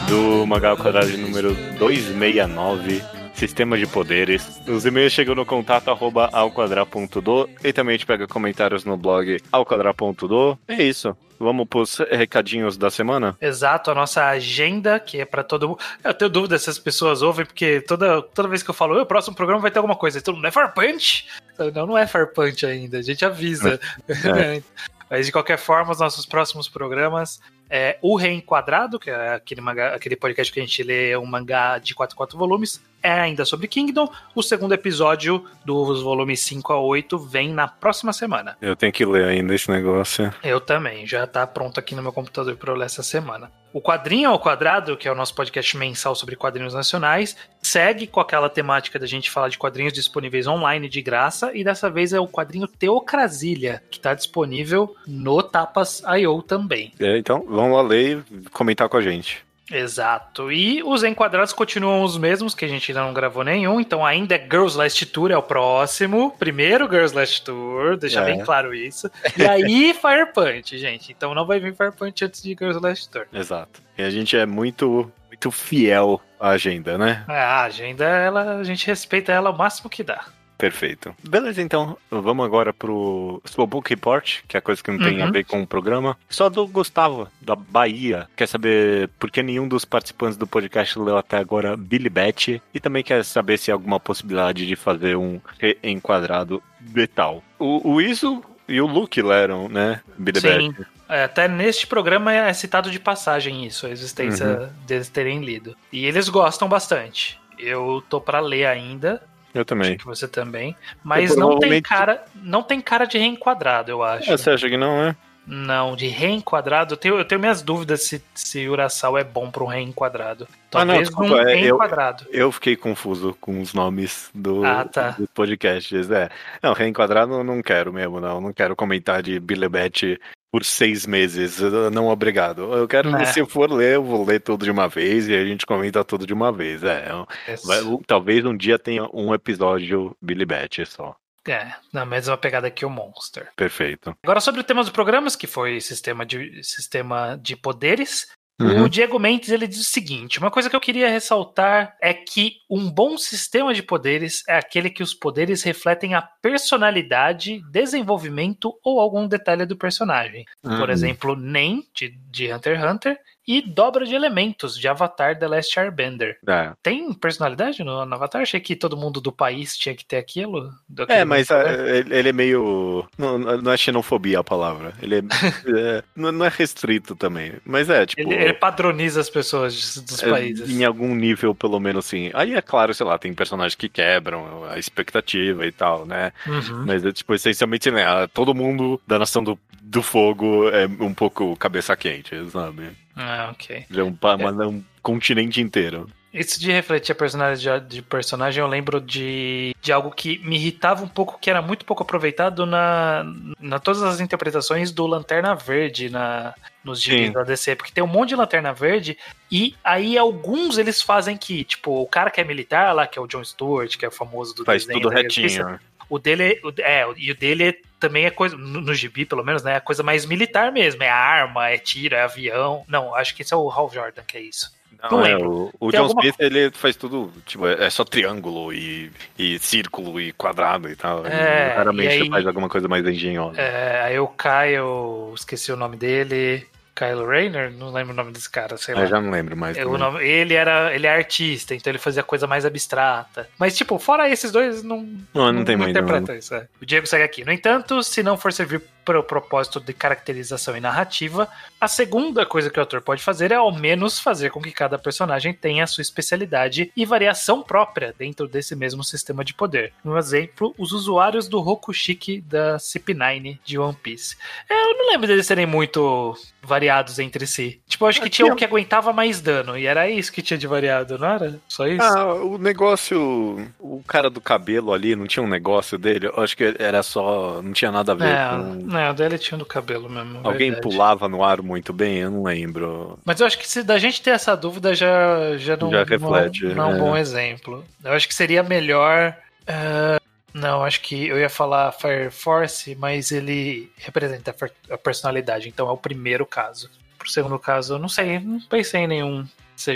Do Magal Quadrado número 269. Sistema de poderes. Os e-mails chegam no contato arroba alquadra.do e também a gente pega comentários no blog alquadra.do. É isso. Vamos pros recadinhos da semana? Exato, a nossa agenda, que é pra todo mundo. Eu tenho dúvida se as pessoas ouvem, porque toda, toda vez que eu falo, "Oi, o próximo programa vai ter alguma coisa. E todo mundo é Farpunch? Não, não é Farpunch ainda, a gente avisa. Mas de qualquer forma, os nossos próximos programas é o Reenquadrado, que é aquele, mangá, aquele podcast que a gente lê um mangá de 4 4 volumes, é ainda sobre Kingdom. O segundo episódio dos volumes 5 a 8 vem na próxima semana. Eu tenho que ler ainda esse negócio. Eu também, já tá pronto aqui no meu computador para eu ler essa semana. O Quadrinho ao Quadrado, que é o nosso podcast mensal sobre quadrinhos nacionais, segue com aquela temática da gente falar de quadrinhos disponíveis online de graça, e dessa vez é o quadrinho Teocrasília, que tá disponível no Tapas.io também. É, então, vamos lá ler e comentar com a gente. Exato. E os enquadrados continuam os mesmos, que a gente ainda não gravou nenhum, então ainda é Girls Last Tour, é o próximo. Primeiro Girls Last Tour, deixa É. bem claro isso. E aí Fire Punch, gente. Então não vai vir Fire Punch antes de Girls Last Tour. Exato. E a gente é muito, muito fiel à agenda, né? A agenda, ela, a gente respeita ela o máximo que dá. Perfeito. Beleza, então. Vamos agora pro Slowbook Report, que é coisa que não tem Uhum. a ver com o programa. Só do Gustavo, da Bahia. Quer saber por que nenhum dos participantes do podcast leu até agora Billy Bat. E também quer saber se há alguma possibilidade de fazer um reenquadrado de tal. O, o Iso e o Luke leram, né? Billy Sim. Bat. É, até neste programa é citado de passagem isso, a existência Uhum. deles terem lido. E eles gostam bastante. Eu tô pra ler ainda, Eu também. acho que você também. Mas Eu não tem cara, não tem cara de reenquadrado, eu acho. É, você acha que não, é? Não, de reenquadrado, eu tenho, eu tenho minhas dúvidas se, se Urasawa é bom pra um reenquadrado. Ah, não, Talvez desculpa, um é, eu- reenquadrado. Eu fiquei confuso com os nomes do, Ah, tá. dos podcasts. É. Não, reenquadrado eu não quero mesmo, não. Não quero comentar de Billy Bat por seis meses. Não, obrigado. Eu quero, É. se eu for ler, eu vou ler tudo de uma vez e a gente comenta tudo de uma vez. É, eu- vai- talvez um dia tenha um episódio Billy Bat só. É, na mesma pegada que o Monster. Perfeito. Agora sobre o tema dos programas, que foi sistema de, sistema de poderes. Uhum. O Diego Mendes ele diz o seguinte: uma coisa que eu queria ressaltar é que um bom sistema de poderes é aquele que os poderes refletem a personalidade, desenvolvimento ou algum detalhe do personagem. Por Uhum. exemplo, Nen, de, de Hunter x Hunter, e dobra de elementos de Avatar The Last Airbender. É. Tem personalidade no, no Avatar? Achei que todo mundo do país tinha que ter aquilo. É, mas poder. é, ele é meio. Não, não é xenofobia a palavra. Ele é. é, não é restrito também. Mas é, tipo. ele, ele padroniza as pessoas dos É, países. Em algum nível, pelo menos, sim. Aí é claro, sei lá, tem personagens que quebram a expectativa e tal, né? Uhum. Mas, é, tipo, essencialmente, né? ah, Todo mundo da Nação do, do Fogo é um pouco cabeça quente, sabe? Ah, ok. É um, pa- uma- um continente inteiro. Isso de refletir a personalidade de personagem, eu lembro de, de algo que me irritava um pouco, que era muito pouco aproveitado na, na todas as interpretações do Lanterna Verde na, nos gibis da DC, porque tem um monte de Lanterna Verde, e aí alguns eles fazem que, tipo, o cara que é militar lá, que é o John Stewart, que é o famoso do Faz desenho tudo da Justiça, retinho. O dele é, e o dele também é coisa, no, no gibi pelo menos, né, é coisa mais militar mesmo, é arma, é tiro, é avião. Não, acho que esse é o Hal Jordan que é isso. Não, Não é, o, o John alguma- Smith, ele faz tudo, tipo, é só triângulo e, e círculo e quadrado e tal. É, raramente e aí- faz alguma coisa mais engenhosa. É, aí o Kyle, esqueci o nome dele, Kyle Rayner, não lembro o nome desse cara, sei lá. Eu já não lembro mais. Nome- ele era ele é artista, então ele fazia coisa mais abstrata. Mas, tipo, fora esses dois, não, Não, não tem muito, interpreta isso. é. O Diego segue aqui. No entanto, se não for servir para o propósito de caracterização e narrativa, a segunda coisa que o autor pode fazer é ao menos fazer com que cada personagem tenha a sua especialidade e variação própria dentro desse mesmo sistema de poder. Um exemplo, os usuários do Rokushiki da CP9 de One Piece. É, Eu não lembro deles serem muito variados entre si. Tipo, eu acho que Aqui tinha um que aguentava mais dano, e era isso que tinha de variado, não era? Só isso? Ah, o negócio. O cara do cabelo ali, não tinha um negócio dele? Eu acho que era só. Não tinha nada a ver É, com. Não, o dele tinha do cabelo mesmo. Alguém verdade. pulava no ar muito bem? Eu não lembro. Mas eu acho que se da gente ter essa dúvida já, já não, Já reflete, não, não é um é. bom exemplo. Eu acho que seria melhor. ah, não, acho que eu ia falar Fire Force, mas ele representa a a personalidade, então é o primeiro caso. Pro segundo caso, eu não sei, não pensei em nenhum.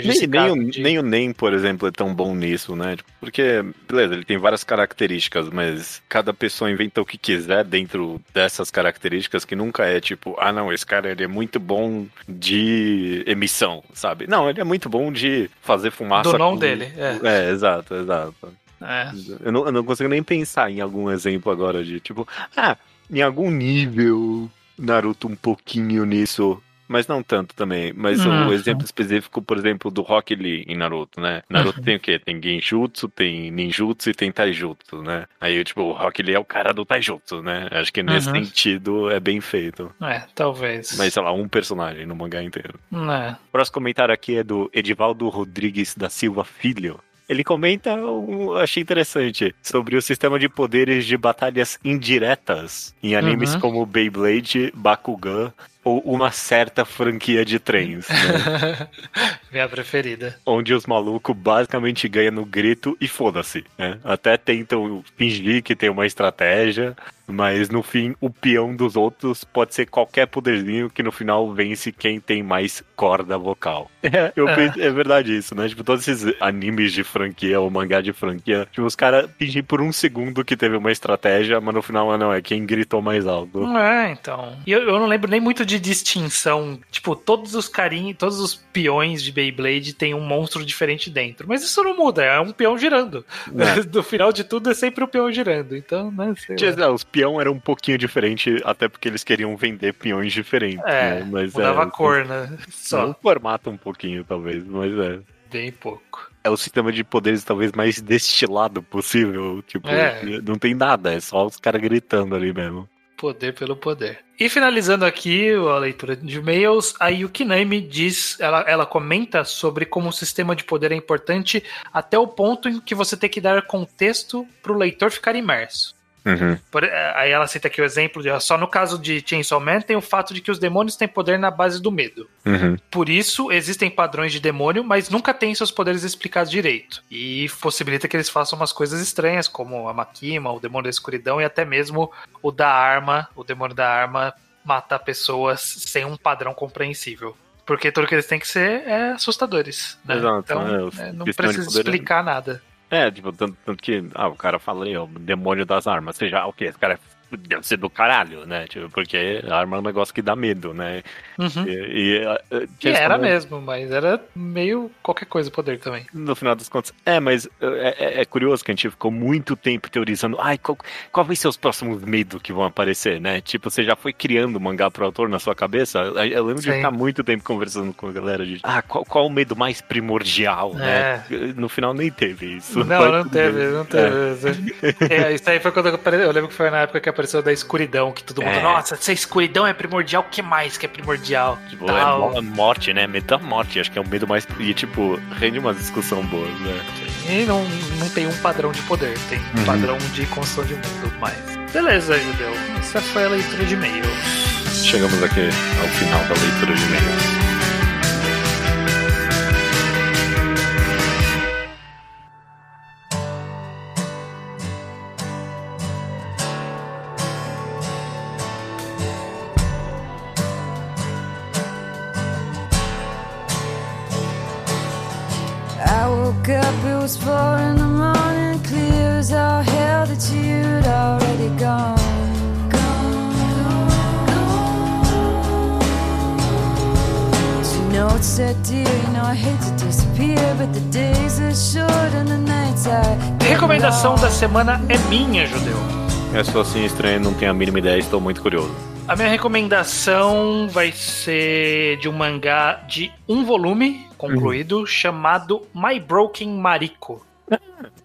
Nem, nem, o, de- nem o NEM, por exemplo, é tão bom nisso, né? Tipo, Porque, beleza, ele tem várias características, mas cada pessoa inventa o que quiser dentro dessas características, que nunca é tipo, ah, não, esse cara ele é muito bom de emissão, sabe? Não, ele é muito bom de fazer fumaça. Do não com- dele, é. É, exato, exato. É. Eu não, eu não consigo nem pensar em algum exemplo agora de tipo, ah, em algum nível Naruto um pouquinho nisso, mas não tanto também. Mas Uhum. o exemplo específico, por exemplo, do Rock Lee em Naruto, né? Naruto tem o quê? Tem Genjutsu, tem Ninjutsu e tem Taijutsu, né? Aí, tipo, o Rock Lee é o cara do Taijutsu, né? Acho que nesse Uhum. sentido é bem feito. É, talvez. Mas, sei lá, um personagem no mangá inteiro. É. O próximo comentário aqui é do Edivaldo Rodrigues da Silva Filho. Ele comenta, um, achei interessante, sobre o sistema de poderes de batalhas indiretas em animes Uhum. como Beyblade, Bakugan ou uma certa franquia de trens, né? Minha preferida. onde os malucos basicamente ganham no grito e foda-se, né? Até tentam fingir que tem uma estratégia, mas no fim o peão dos outros pode ser qualquer poderzinho que no final vence quem tem mais corda vocal. É, eu É. é verdade isso, né? Tipo, todos esses animes de franquia ou mangá de franquia, tipo, os caras fingem por um segundo que teve uma estratégia, mas no final ah, não, é quem gritou mais alto. Não é, então. E eu, eu não lembro nem muito de distinção. Tipo, todos os carinhos, todos os peões de Beyblade tem um monstro diferente dentro. Mas isso não muda, é um peão girando. É. No final de tudo é sempre o peão girando. Então, né, não, Os peão eram um pouquinho diferente, até porque eles queriam vender peões diferentes. É, né? Mas mudava é, a cor, né? Só Só. o formato um pouquinho, talvez, mas é. Bem pouco. É o sistema de poderes talvez mais destilado possível. Tipo, É. não tem nada, é só os caras gritando ali mesmo. Poder pelo poder. E finalizando aqui a leitura de e-mails, a Yukinami diz, ela, ela comenta sobre como o sistema de poder é importante até o ponto em que você tem que dar contexto para o leitor ficar imerso. Uhum. Por- eh, aí ela cita aqui o exemplo de só no caso de Chainsaw Man tem o fato de que os demônios têm poder na base do medo. Uhum. Por isso, existem padrões de demônio, mas nunca tem seus poderes explicados direito. E possibilita que eles façam umas coisas estranhas, como a Makima, o demônio da escuridão e até mesmo o da arma, o demônio da arma matar pessoas sem um padrão compreensível. Porque tudo que eles têm que ser é assustadores. Né? Exato, então, é, o é, não precisa é- explicar nada. É, tipo, tanto, tanto que ah, o cara fala ali, ó, o demônio das armas. Seja, o quê? Esse cara é- deve ser do caralho, né? Tipo, porque a arma é um negócio que dá medo, né? Uhum. E, e, Chainsaw era mesmo, mas era meio qualquer coisa o poder também. No final das contas. É, mas é, é- é curioso que a gente ficou muito tempo teorizando. Ai, qual, qual vai ser os próximos medos que vão aparecer, né? Tipo, você já foi criando o mangá pro autor na sua cabeça? Eu eu lembro de Sim. ficar muito tempo conversando com a galera de. Ah, qual, qual o medo mais primordial, né? No final nem teve isso. Não, não teve, não teve. É, isso aí foi quando apare- eu lembro que foi na época que apareceu da escuridão, que todo mundo, É. nossa, se a escuridão é primordial, o que mais que é primordial? Tipo, Tal. é mo- morte, né? Medo da morte, acho que é o medo mais. E, tipo, rende uma discussão boa, né? E não, não tem um padrão de poder, tem um Uhum. padrão de construção de mundo mais. Beleza, Judeu. Essa foi a leitura de e-mails. Chegamos aqui ao final da leitura de e-mails. Four in the morning, clear as all hell that you'd already gone. But you know it's that dear, you know I hate to disappear, but the days are short and the nights are. Recomendação da semana é minha, Judeu. Eu sou assim estranho, não tenho a mínima ideia, estou muito curioso. A minha recomendação vai ser de um mangá de um volume concluído chamado My Broken Mariko.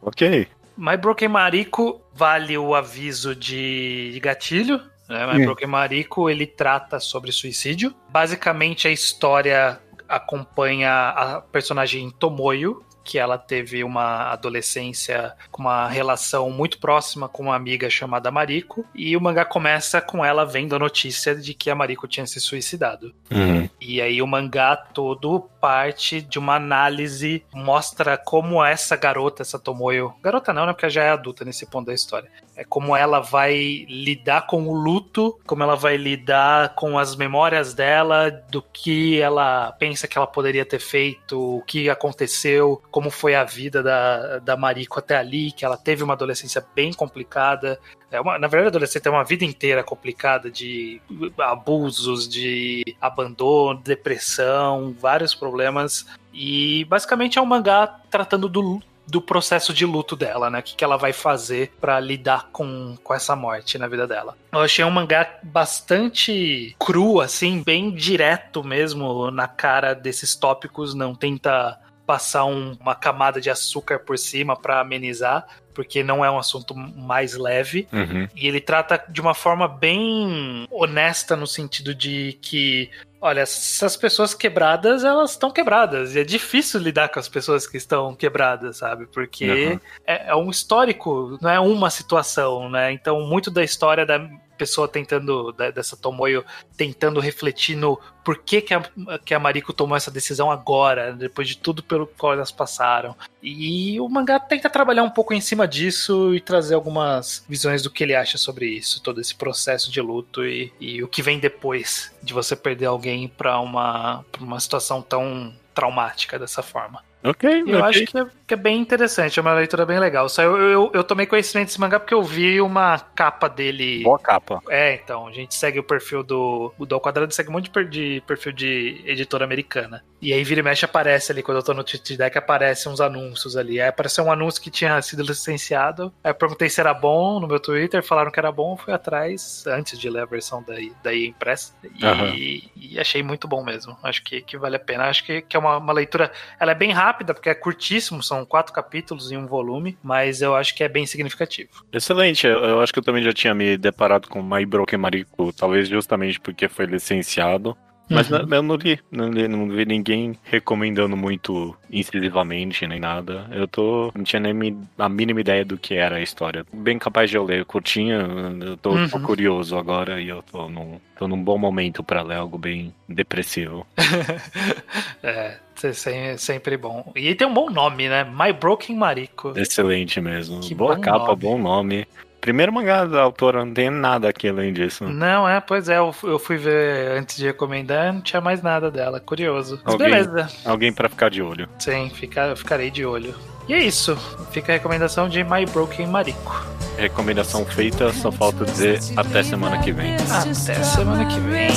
Ok. My Broken Mariko vale o aviso de gatilho. Né? My Hum. Broken Mariko ele trata sobre suicídio. Basicamente a história acompanha a personagem Tomoyo, que ela teve uma adolescência com uma relação muito próxima com uma amiga chamada Mariko. E o mangá começa com ela vendo a notícia de que a Mariko tinha se suicidado. Uhum. E aí o mangá todo parte de uma análise, mostra como essa garota, essa Tomoyo, garota não, né, porque ela já é adulta nesse ponto da história. É como ela vai lidar com o luto, como ela vai lidar com as memórias dela, do que ela pensa que ela poderia ter feito, o que aconteceu, como foi a vida da, da Mariko até ali, que ela teve uma adolescência bem complicada, é uma, na verdade, a adolescente tem uma vida inteira complicada de abusos, de abandono, depressão, vários problemas. E basicamente é um mangá tratando do, do processo de luto dela, né? O que, que ela vai fazer pra lidar com, com essa morte na vida dela. Eu achei um mangá bastante cru, assim, bem direto mesmo na cara desses tópicos, não tenta passar um- uma camada de açúcar por cima pra amenizar, porque não é um assunto mais leve. Uhum. E ele trata de uma forma bem honesta no sentido de que, olha, essas pessoas quebradas, elas estão quebradas. E é difícil lidar com as pessoas que estão quebradas, sabe? Porque Uhum. é, é um histórico, não é uma situação, né? Então, muito da história da pessoa tentando, dessa Tomoyo, tentando refletir no porquê que a, que a Mariko tomou essa decisão agora, depois de tudo pelo qual elas passaram. E o mangá tenta trabalhar um pouco em cima disso e trazer algumas visões do que ele acha sobre isso, todo esse processo de luto e, e o que vem depois de você perder alguém pra uma, uma situação tão traumática dessa forma. Ok, eu ok. acho que é, que é bem interessante, é uma leitura bem legal. Só eu, eu, eu tomei conhecimento desse mangá porque eu vi uma capa dele. Boa capa. É, então, a gente segue o perfil do. O do Ao Quadrado segue um monte de, per- de perfil de editora americana. E aí vira e mexe aparece ali, quando eu tô no Tweet Deck, aparecem uns anúncios ali. Aí apareceu um anúncio que tinha sido licenciado. Aí eu perguntei se era bom no meu Twitter, falaram que era bom, fui atrás antes de ler a versão daí, daí impressa. E, Aham. e achei muito bom mesmo. Acho que, que vale a pena. Acho que, que é uma, uma leitura. Ela é bem rápida rápida, porque é curtíssimo, são quatro capítulos em um volume, mas eu acho que é bem significativo. Excelente, eu, eu acho que eu também já tinha me deparado com My Broken Marico, talvez justamente porque foi licenciado. Mas Uhum. não- eu não li, não li, não vi ninguém recomendando muito incisivamente nem nada. Eu tô, não tinha nem a mínima ideia do que era a história. Bem capaz de eu ler, curtinha, eu tô, tô Uhum. curioso agora e eu tô num, tô num bom momento pra ler algo bem depressivo. é, se- se- sempre bom. E tem um bom nome, né? My Broken Marico. Excelente mesmo. Que Boa capa, nome. bom nome. Primeiro mangá da autora, não tem nada aqui além disso. Não, é, pois é, eu, eu fui ver antes de recomendar, não tinha mais nada dela, curioso. Mas Alguém- beleza, Alguém pra ficar de olho. sim, fica, ficarei de olho. E é isso, fica a recomendação de My Broken Marico. Recomendação feita, só falta dizer até semana que vem. Até semana que vem.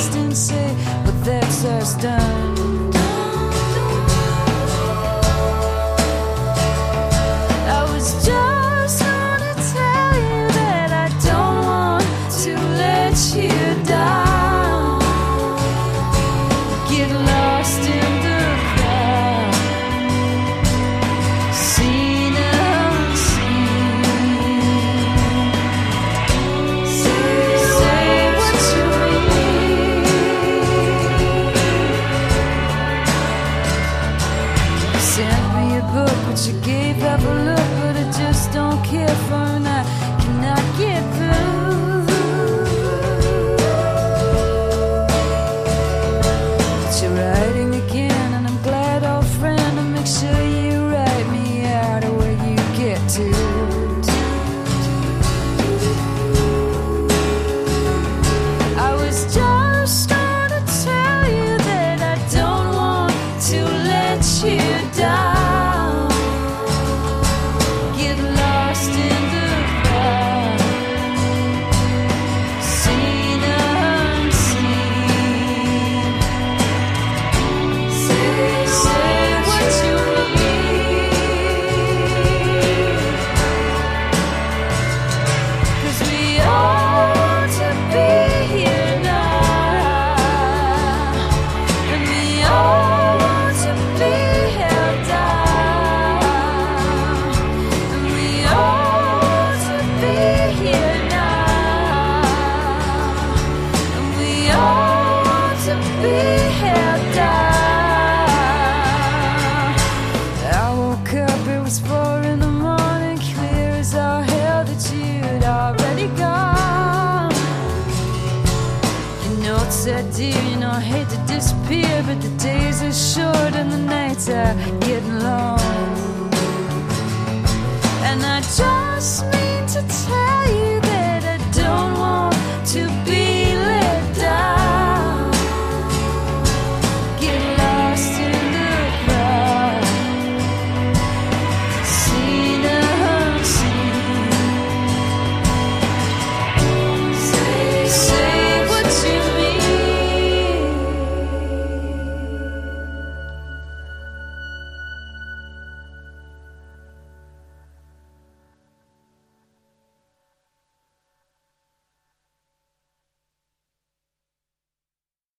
But you gave up a look, but I just don't care for and I cannot get.